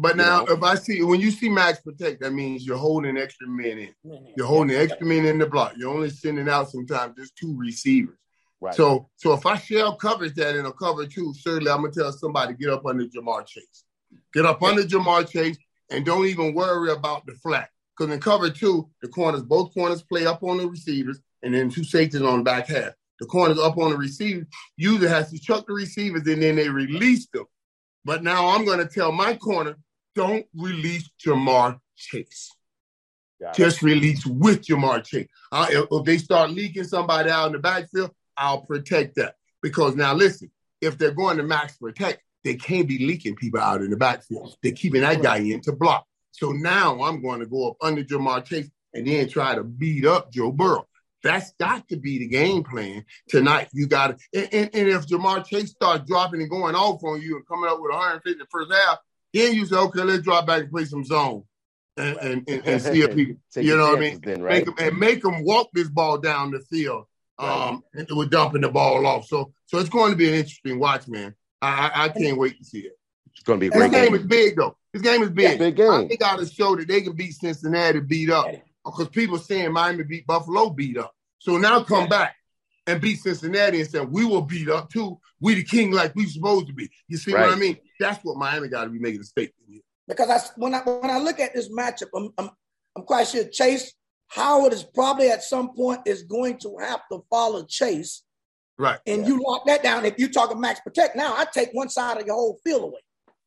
But now, know? if I see when you see max protect, that means you're holding extra men in. You're holding yeah. extra men in the block. You're only sending out sometimes just two receivers. Right. So, so if I shell coverage that in a cover two, certainly I'm gonna tell somebody get up under Ja'Marr Chase, get up yeah. under Ja'Marr Chase, and don't even worry about the flat. Because in cover two, the corners, both corners play up on the receivers, and then two safeties on the back half. The corner's up on the receiver. User has to chuck the receivers and then they release them. But now I'm going to tell my corner, don't release Ja'Marr Chase. Just release with Ja'Marr Chase. I, if they start leaking somebody out in the backfield, I'll protect that. Because now listen, if they're going to max protect, they can't be leaking people out in the backfield. They're keeping that guy in to block. So now I'm going to go up under Ja'Marr Chase and then try to beat up Joe Burrow. That's got to be the game plan tonight. You got to, and, and, and, if Ja'Marr Chase starts dropping and going off on you and coming up with 150 first half, then you say, okay, let's drop back and play some zone and, and, and, and see if he, Take you know what I mean? then, right? Make him, and make him walk this ball down the field. Um, and we're dumping the ball off. So, so it's going to be an interesting watch, man. I, I, I can't wait to see it. It's going to be a great this game game. is big though. This game is big. big game. I think got to show that they can beat Cincinnati beat up because people saying Miami beat Buffalo beat up. So now come back and beat Cincinnati and say we will beat up too. We the king like we supposed to be. You see what I mean? That's what Miami got to be making a statement. here. because I when I when I look at this matchup, I'm I'm, I'm quite sure Chase Howard is probably at some point is going to have to follow Chase, Right. and you lock that down. If you're talking max protect, now I take one side of your whole field away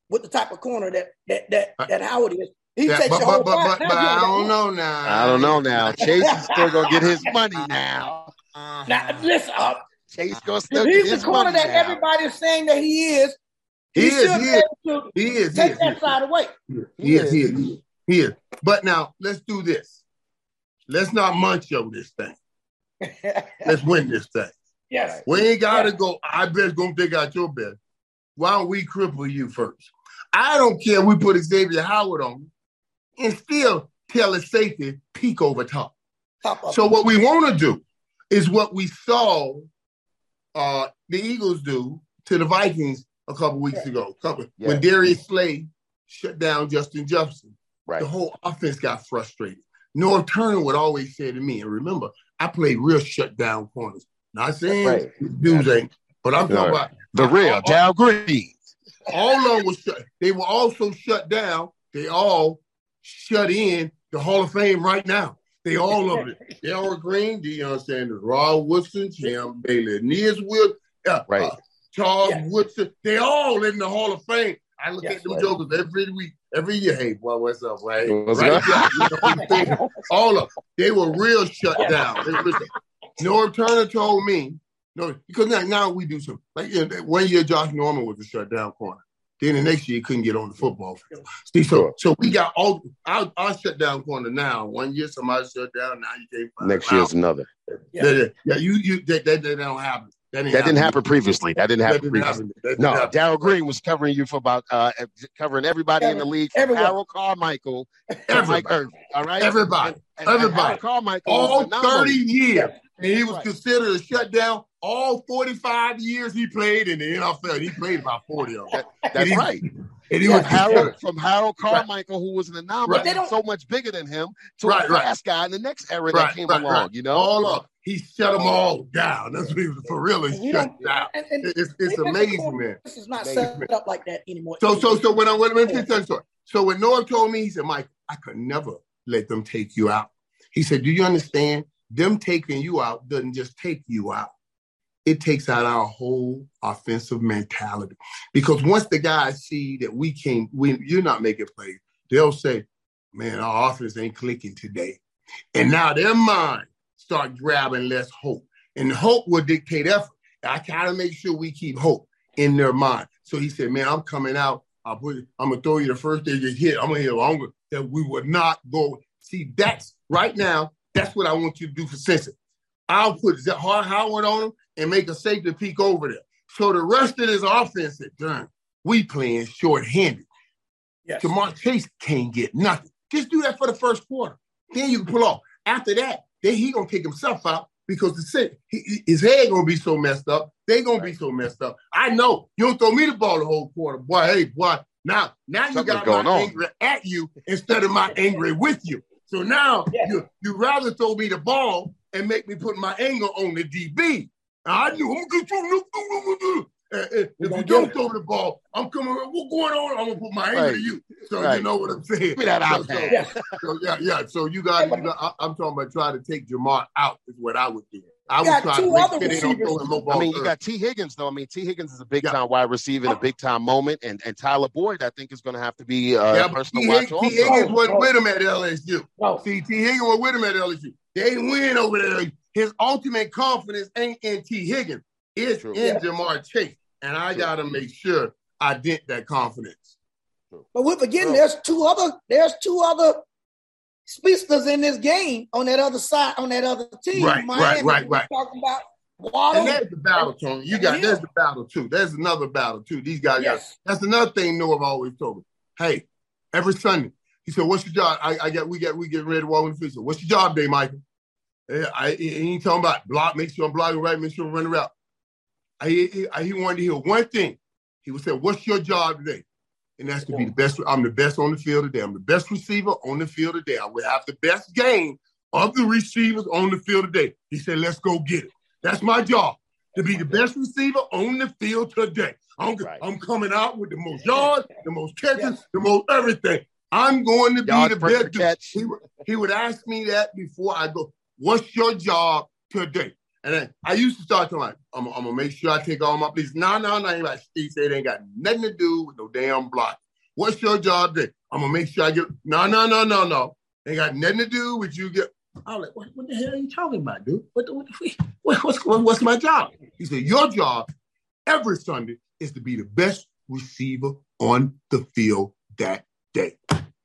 with the type of corner that that that, that Howard is. He Yeah, takes but, your whole but, but, but, but I don't know now. I don't know now. Chase is still going to get his money now. Now listen, uh, Chase going to still if get he's the corner that now. everybody is saying that he is, He is, he is. He is, he take is, that he is. side away. He is, he is, he is. But now let's do this. Let's not munch over this thing. Let's win this thing. Yes. We ain't gotta go. I bet gonna figure out your bet. Why don't we cripple you first? I don't care. We put Xavien Howard on and still tell his safety peek over top. So what we want to do is what we saw uh, the Eagles do to the Vikings a couple weeks ago. Couple, When Darius Slay shut down Justin Jefferson, the whole offense got frustrated. Norv Turner would always say to me, and remember, I played real shutdown corners. Not saying Right. dudes ain't, but I'm talking about the real Darrell Green. all of them was shut. They were also shut down. They all shut in the Hall of Fame right now. They all of it. Darrell Green, Deion Sanders, Rod Woodson, Jim Bailey, Nias Will, uh, Right. uh, Charles Woodson. They all in the Hall of Fame. I look Yes, at them right. jokers every week, every year. Hey, boy, what's up, right? What's right up? there, you know what I'm saying? all of them. They were real shut down. They Norv Turner told me, no, because now, now we do some. Like you know, one year, Josh Norman was a shutdown corner. Then the next year, he couldn't get on the football field. See, so so we got all our, our shutdown corner now. One year, somebody shut down. Now you can't find Next them year's out. another. Yeah, yeah, yeah. You, you, that, that, that don't happen. That, That didn't happen previously. That didn't happen didn't previously. happen. No, happen. Darrell Green was covering you for about uh covering everybody in the league Everyone. Harold Carmichael Everybody. Mike Irv. All right, Everybody. And- and- and Everybody. Harold Carmichael all 30 years. And he was considered a shutdown all 45 years he played in the NFL. He played about 40 of them. That's he- right. And he From was Harold, from Harold Carmichael, who was an anomaly, Right. So much bigger than him, to Right, a right. fast guy in the next era Right, that came right, along. right. You know, all up. He shut them all down. That's what he was for real. He You shut don't- down. and- and It's, it's amazing, man. This is not Amazing. set up like that anymore. So, so, so when I wait a minute, let me tell you story. So when Norv told me, he said, "Mike, I could never let them take you out." He said, "Do you understand? Them taking you out doesn't just take you out; it takes out our whole offensive mentality. Because once the guys see that we can't, we you're not making plays, they'll say, "Man, our offense ain't clicking today," and now their mind start grabbing less hope, and hope will dictate effort. I gotta make sure we keep hope in their mind. So he said, "Man, I'm coming out. Put. I'm gonna throw you the first day you hit. I'm gonna hit longer that we would not go. See, that's right now. That's what I want you to do for Cincinnati. I'll put Z- Har- Howard on him and make a safety peek over there. So the rest of this offense is done. we playing short-handed. Yes. Ja'Marr Chase can't get nothing. Just do that for the first quarter. Then you can pull off. After that, then he gonna kick himself out because the set, he, he- his head gonna be so messed up. They gonna be so messed up. I know you don't throw me the ball the whole quarter, boy. Hey, boy. Now, now you Something's got going my on. angry at you instead of my angry with you. So now you you rather throw me the ball and make me put my anger on the DB. I knew I'm gonna get you. If you don't throw the ball, I'm coming. What's going on? I'm gonna put my anger Right. to you. So you know what I'm saying. Give me that So- so- iPad. so, yeah, yeah. So you got, you got I, I'm talking about trying to take Ja'Marr out is what I would do. I would got try two to make other sure they don't throw receivers. him no ball. I mean, you got Tee Higgins though. I mean, Tee Higgins is a big time wide receiver in a big time moment, and and Tyler Boyd, I think, is going to have to be uh, yeah, a but person T. to watch Higgins, also. Tee Higgins wasn't with him at LSU. See, Tee Higgins was with him at LSU. They win over there. His ultimate confidence ain't in Tee Higgins. It's in Yeah. Ja'Marr Chase. And I got to make sure I dent that confidence. But we're forgetting there's two other there's two other speedsters in this game on that other side on that other team. Right, Miami, right, right, we're right. Talking about Waddle. And that's the battle, Tony. You got Yeah. there's the battle too. There's another battle too. These guys got that's another thing Noah always told me. Hey, every Sunday, He said, "What's your job?" I, I got we got we getting ready to walk in the field. "What's your job day, Michael?" I, I, he ain't talking about block. Make sure I'm blocking right. Make sure I'm running around. I, he, he wanted to hear one thing. He would say, "What's your job today?" And that's to be the best. I'm the best on the field today. I'm the best receiver on the field today. I will have the best game of the receivers on the field today. He said, "Let's go get it." That's my job to be the best receiver on the field today. I'm, right. I'm coming out with the most yards, the most catches, the most everything. I'm going to be Yard the best. Catch. He, he would ask me that before I go. What's your job today? And then I used to start talking, like, I'm, I'm gonna make sure I take all my please. No, no, no. Like Steve said, it ain't got nothing to do with no damn block. What's your job today? I'm gonna make sure I get. No, no, no, no, no. Ain't got nothing to do with you get. I was like, what, what the hell are you talking about, dude? What, what, what, what's, what's my job? He said, your job every Sunday is to be the best receiver on the field that day.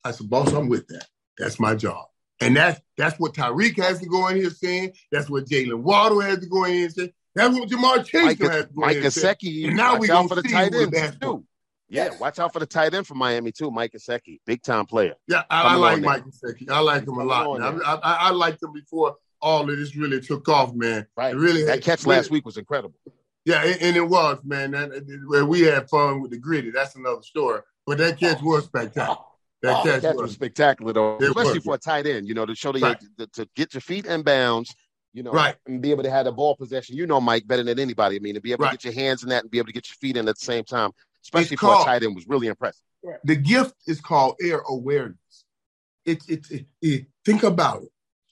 I said, boss, I'm with that. That's my job. And that's that's what Tyreek has to go in here saying. That's what Jaylen Waddle has to go in here saying. That's what Ja'Marr Chase Mike, has to go Mike in Gesicki. And now we out for the tight end too. Yeah, watch out for the tight end from Miami too, Mike Gesicki, big time player. Yeah, I, I like Mike Gesicki. I like him a lot. I, I, I, liked him before all of this really took off, man. Right, it really that catch last week was incredible. Yeah, and it was, man. That, we had fun with the griddy. That's another story. But that catch was spectacular. That oh, catch, catch was, was, spectacular, though, especially for a tight end. You know, to show the, right. to, to get your feet in bounds. You know, right. and be able to have the ball possession. You know, Mike, better than anybody. I mean, to be able right. to get your hands in that and be able to get your feet in at the same time, especially it's for called, a tight end, was really impressive. The gift is called air awareness. It's it, it, it, think about it.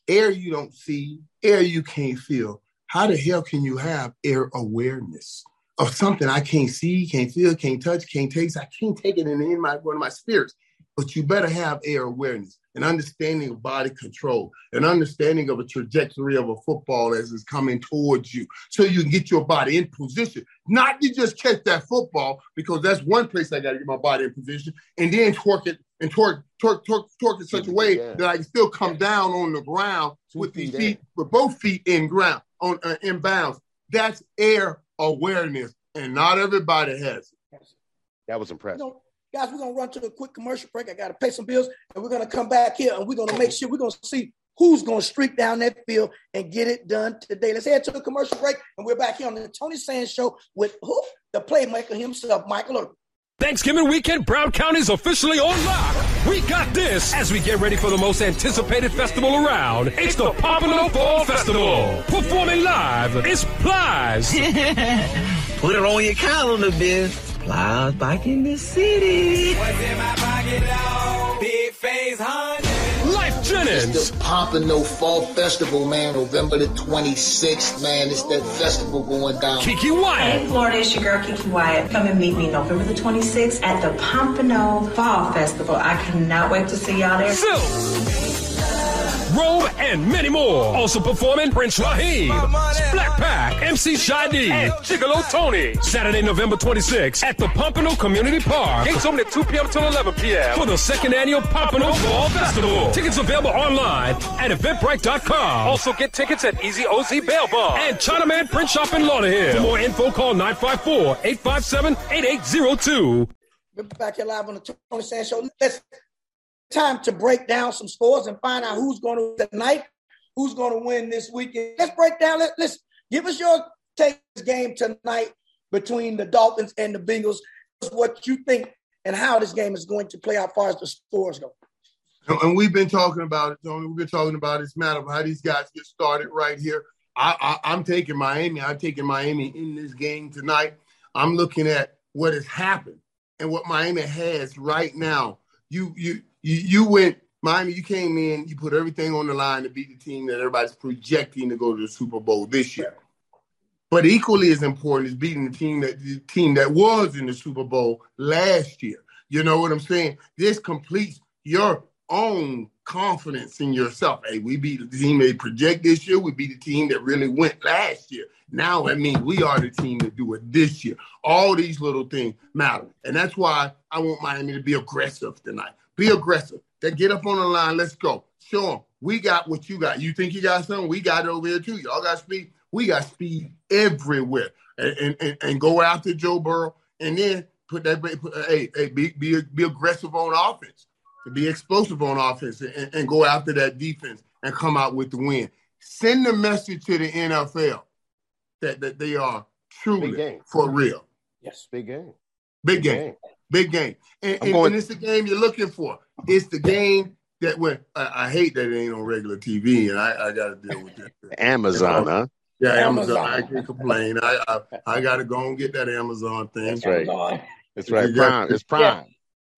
Air you don't see, air you can't feel. How the hell can you have air awareness of something I can't see, can't feel, can't touch, can't taste? I can't take it in, in my one of my spirits but you better have air awareness, an understanding of body control, an understanding of a trajectory of a football as it's coming towards you, so you can get your body in position. Not to just catch that football, because that's one place I got to get my body in position, and then torque it and torque, torque, torque, torque it such a way yeah. that I can still come down on the ground Two with these feet, with both feet in ground on uh, in bounds. That's air awareness, and not everybody has it. That was impressive. You know, Guys, we're gonna run to a quick commercial break. I gotta pay some bills, and we're gonna come back here and we're gonna make sure we're gonna see who's gonna streak down that field and get it done today. Let's head to a commercial break, and we're back here on the Tony Sands Show with who? The playmaker himself, Michael Irvin. Thanksgiving weekend, Broward County is officially on lock. We got this as we get ready for the most anticipated festival around. It's the Pompano Fall Festival. Performing live, it's Plies. Put it on your calendar, Biz. Plies back in the city. What's in my pocket, dog? Big face, honey. Lyfe Jennings. It's the Pompano Fall Festival, man. November the 26th, man. It's that festival going down. Keke Wyatt. Hey, Florida, it's your girl Keke Wyatt. Come and meet me November the 26th at the Pompano Fall Festival. I cannot wait to see y'all there. Phil. Robe, and many more. Also performing Prince Rahiem, Black Pack, MC Shy D, and Gigolo Tony. Saturday, November 26th at the Pompano Community Park. Gates open at 2 p.m. till 11 p.m. for the second annual Pompano Fall Festival. Tickets available online at Eventbrite.com. Also get tickets at Easy OZ Bail Bond and Chinaman Print Shop in Lauderhill. For more info, call 954-857-8802. We're back here live on the Tony Sands Show. Time to break down some scores and find out who's going to win tonight, who's going to win this weekend. Let's break down. Let, let's give us your take this game tonight between the Dolphins and the Bengals. What you think and how this game is going to play out far as the scores go. And we've been talking about it, Tony. We've been talking about this matter of how these guys get started right here. I, I, I'm taking Miami. I'm taking Miami in this game tonight. I'm looking at what has happened and what Miami has right now. You you you, you went Miami, you came in, you put everything on the line to beat the team that everybody's projecting to go to the Super Bowl this year. But equally as important is beating the team that the team that was in the Super Bowl last year. You know what I'm saying? This completes your own confidence in yourself. Hey, we beat the team they project this year. We beat the team that really went last year. Now I mean we are the team to do it this year. All these little things matter. And that's why I want Miami to be aggressive tonight. Be aggressive. Then get up on the line. Let's go. Show them we got what you got. You think you got something? We got it over here too. Y'all got speed. We got speed everywhere. And and, and go after Joe Burrow and then put that put, hey hey be, be be aggressive on offense. be explosive on offense and, and go after that defense and come out with the win. Send the message to the NFL that, that they are truly for real. Yes. Big game. Big game. Big game. And, and, going- and it's the game you're looking for. It's the game that when I, I hate that it ain't on regular TV and I, I got to deal with that. Amazon, You know? huh? Yeah, Amazon. I can't complain. I I, I got to go and get that Amazon thing. That's right. Amazon. That's right. You got- Prime. It's Prime.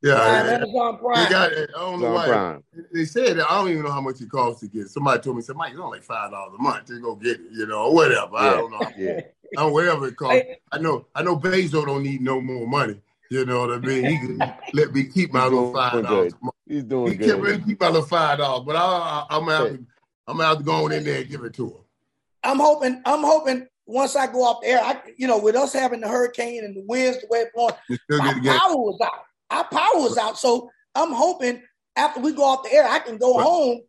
Yeah, Prime, yeah. Amazon Prime. You got it. I don't know why. Prime. They said that I don't even know how much it costs to get. Somebody told me, said, Mike, it's only like five dollars a month to go get it, you know, or whatever. I don't know. Yeah. I don't whatever it costs. I know I know Bezos don't need no more money. You know what I mean? He can let me keep my little doing five dollars. He's doing He good. can really keep my little five dollars, but I, I, I'm out. To, I'm out to go on in there and give it to him. I'm hoping. I'm hoping once I go off the air, I, you know, with us having the hurricane and the winds the way it's blowing, You still our get power was out. Our power was out. So I'm hoping after we go off the air, I can go Right. home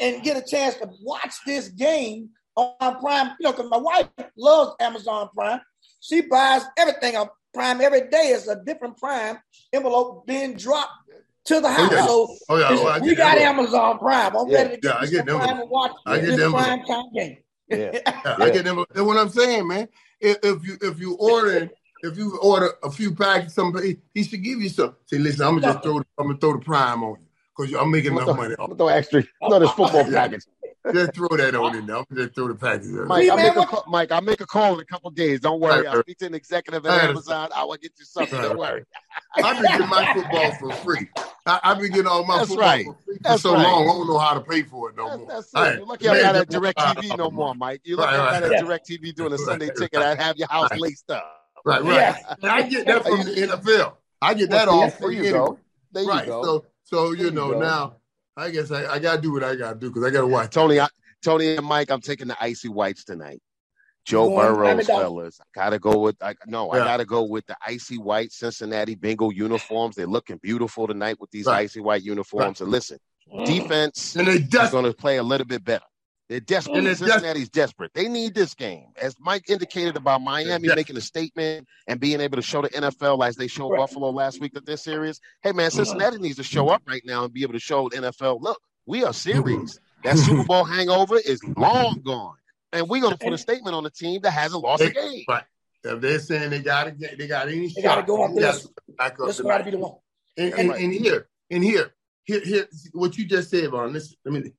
and get a chance to watch this game on Prime. You know, because my wife loves Amazon Prime. She buys everything on Prime every day. Is a different Prime envelope being dropped to the oh, house. yeah. So Oh, yeah. Oh, we got that. Amazon Prime. I'm Yeah. ready to get Yeah, I this get them. Prime and watch I get this prime time game. Yeah. Yeah, I get them. That's what I'm saying, man. If, if you if you order if you order a few packets, somebody he should give you some. Say, listen, I'm gonna just throw the, I'm gonna throw the prime on you because I'm making I'm enough gonna, money. throw, I'm gonna throw extra. No, there's football Yeah. Package. Just throw that on in there. I'm gonna just throw the package. on. Mike, I'll make a call, Mike, I'll make a call in a couple days. Don't worry. I'll Right. speak to an executive Right. at Amazon. I will get you something. Don't worry. I've been getting my football for free. I, I've been getting all my That's football right. for free for That's so right. long. I don't know how to pay for it no That's, more. that's it. You're lucky I'm man, not at just Direct five TV no more, Mike. You're lucky Right, I'm not right. at DirecTV doing a Sunday Right, ticket. right. I'd have your house Right. laced up. Right, right. Yeah. And I get that from the NFL. I get that Well, all see, there free you anyway. go. There you right. go. So, so you know now, I guess I, I got to do what I got to do because I got to watch. Tony, I, Tony and Mike, I'm taking the icy whites tonight. Joe Going Miami Burrows, fellas. I gotta go with I, no, I gotta go with the icy white Cincinnati Bengal uniforms. They're looking beautiful tonight with these Right. icy white uniforms. And listen, Mm. defense And they is going to play a little bit better. They're desperate. And they're Cincinnati's desperate. They need this game. As Mike indicated about Miami They're making a statement and being able to show the NFL as they showed Right. Buffalo last week that they're serious. Hey, man, uh-huh. Cincinnati needs to show up right now and be able to show the NFL, look, we are mm-hmm. serious. That Super mm-hmm. Bowl hangover is long gone. And we're going to put a statement on the team that hasn't lost a game. Right. If they're saying they got to get, they got any They shot, gotta go after they gotta this. back up This tonight. got to be the one. And, and, and here, and here, here, here, what you just said, Vaughn, listen, I mean,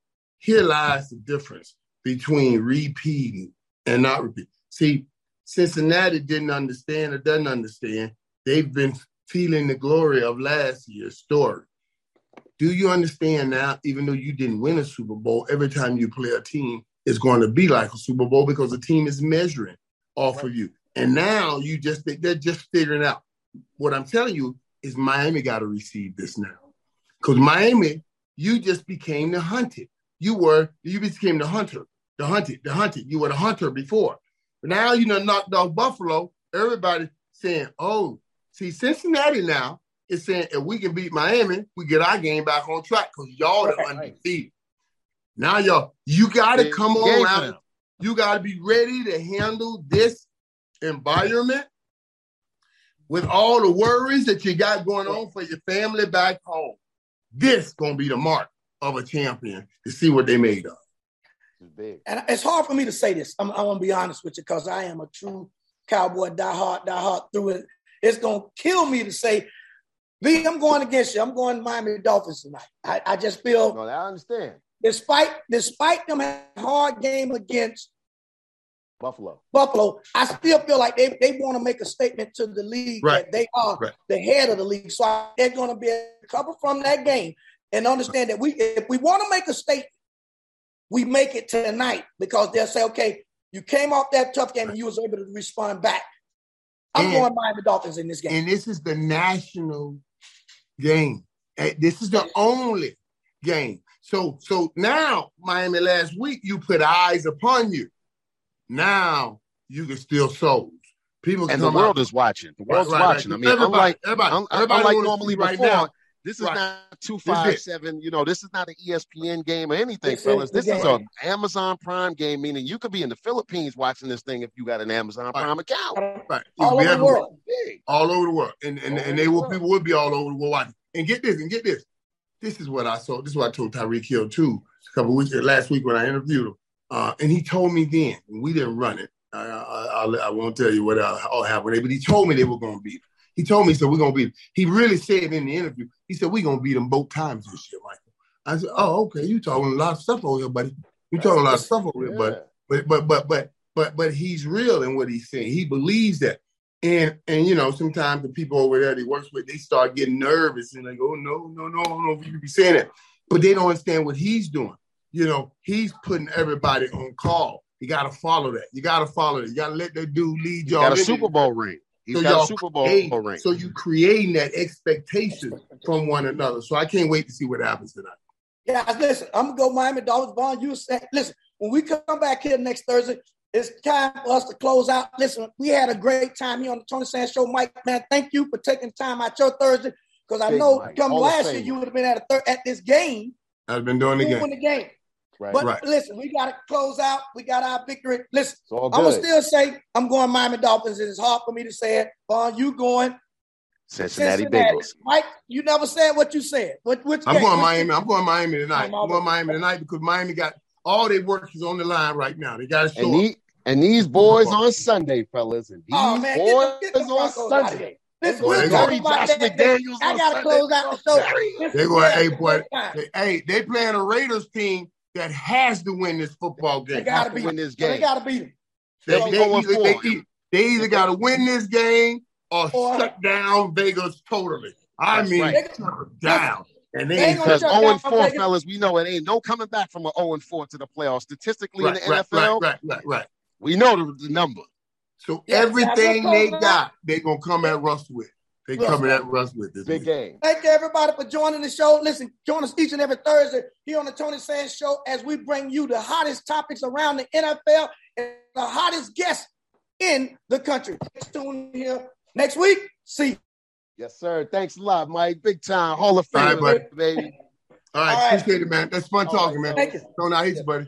here lies the difference between repeating and not repeating. See, Cincinnati didn't understand or doesn't understand. They've been feeling the glory of last year's story. Do you understand now, even though you didn't win a Super Bowl, every time you play a team, it's going to be like a Super Bowl because the team is measuring off of you. And now you just they're just figuring out. What I'm telling you is Miami got to receive this now. Because Miami, you just became the hunted. You were, you became the hunter, the hunted, the hunted. You were the hunter before. But now you know knocked off Buffalo. Everybody saying, oh, see, Cincinnati now is saying if we can beat Miami, we get our game back on track because y'all are undefeated. Now y'all, you got to Big come on out. You got to be ready to handle this environment with all the worries that you got going on for your family back home. This gonna be the mark of a champion to see what they made of. It's big. And it's hard for me to say this. I'm, I want to be honest with you because I am a true cowboy, die hard, die hard through it. It's going to kill me to say, B, I'm going against you. I'm going Miami Dolphins tonight. I, I just feel, No, I understand. despite despite them having a hard game against Buffalo. Buffalo, I still feel like they, they want to make a statement to the league Right. that they are Right. the head of the league. So I- they're going to be able to cover from that game and understand that we, if we want to make a statement, we make it tonight because they'll say, okay, you came off that tough game and you was able to respond back. I'm And- going Miami Dolphins in this game. And this is the national game. Eh, This is the only game. So so now, Miami, last week you put eyes upon you. Now you can steal souls. People can And the world out- is watching. The world's Right, right, watching. right. I mean, Everybody- unlike, everybody- un- everybody unlike wanna normally right before, now. This is Right. not two This five is it. seven. You know, this is not an ESPN game or anything, This is fellas. the This is game. a Amazon Prime game, meaning you could be in the Philippines watching this thing if you got an Amazon Right. Prime account. Right. You All over the everywhere. world. Big. all over the world, and and, All and they the will world. people will be all over the world watching. And get this, and get this, this is what I saw. This is what I told Tyreek Hill too a couple weeks last week when I interviewed him. Uh, and he told me then, we didn't run it. I, I, I, I won't tell you what all happened, but he told me they were going to beat. Him. He told me, he said, we're going to beat. Him. He really said in the interview, he said, we're going to beat them both times this year, Michael. I said, oh, okay, you talking a lot of stuff over here, buddy. You talking a lot of stuff over here, buddy. But but but but but but he's real in what he's saying. He believes that. And and you know, sometimes the people over there that he works with, they start getting nervous and they go, oh, no, no, no, no, you be saying that. But they don't understand what he's doing. You know, he's putting everybody on call. You got to follow that. You got to follow it. You got to let that dude lead y'all. Got a Super Bowl ring. He's so got a Super Bowl create, ring. So you creating that expectation from one another. So I can't wait to see what happens tonight. Yeah, listen, I'm gonna go Miami Dolphins. Vaughn, you said, listen, when we come back here next Thursday, it's time for us to close out. Listen, we had a great time here on the Tony Sands Show. Mike, man, thank you for taking time out your Thursday because I know Mike. come last year you would have been at a thir- at this game. I've been doing the game. the game. Right. But right. listen, we got to close out. We got our victory. Listen, I'm gonna still say I'm going Miami Dolphins. It's hard for me to say it. Vaughn, you going Cincinnati, Cincinnati, Bengals. Mike, you never said what you said. What, which I'm game? going Miami. I'm going Miami tonight. I'm going Miami tonight because Miami got all their work is on the line right now. They got to show and, he, and these boys on Sunday, fellas, and these oh, man, boys get the, get the on Sunday. Listen, we'll talk about that. McDaniels I gotta close out the show. They're going, hey boy, they, hey, they playing a Raiders team that has to win this football game. They gotta beat win this game. They gotta beat them. They, they, they, either, they, they either got to win this game or, or shut down Vegas totally. I mean, right. down. And they because 0 and 4, fellas, we know it ain't no coming back from an 0 and 4 to the playoffs. Statistically right, in the right, NFL, right, right, right, right. We know the, the number. So yeah, everything they got, they're gonna come at Russ with. They coming at Russ with this big week. game. Thank you everybody for joining the show. Listen, join us each and every Thursday here on the Tony Sands Show as we bring you the hottest topics around the NFL and the hottest guests in the country. Tune in here next week. See. You. Yes, sir. Thanks a lot, Mike. Big time Hall of Fame, right, baby. All right, All right, appreciate it, man. That's fun All talking, right. man. Thank you. Don't nice, buddy.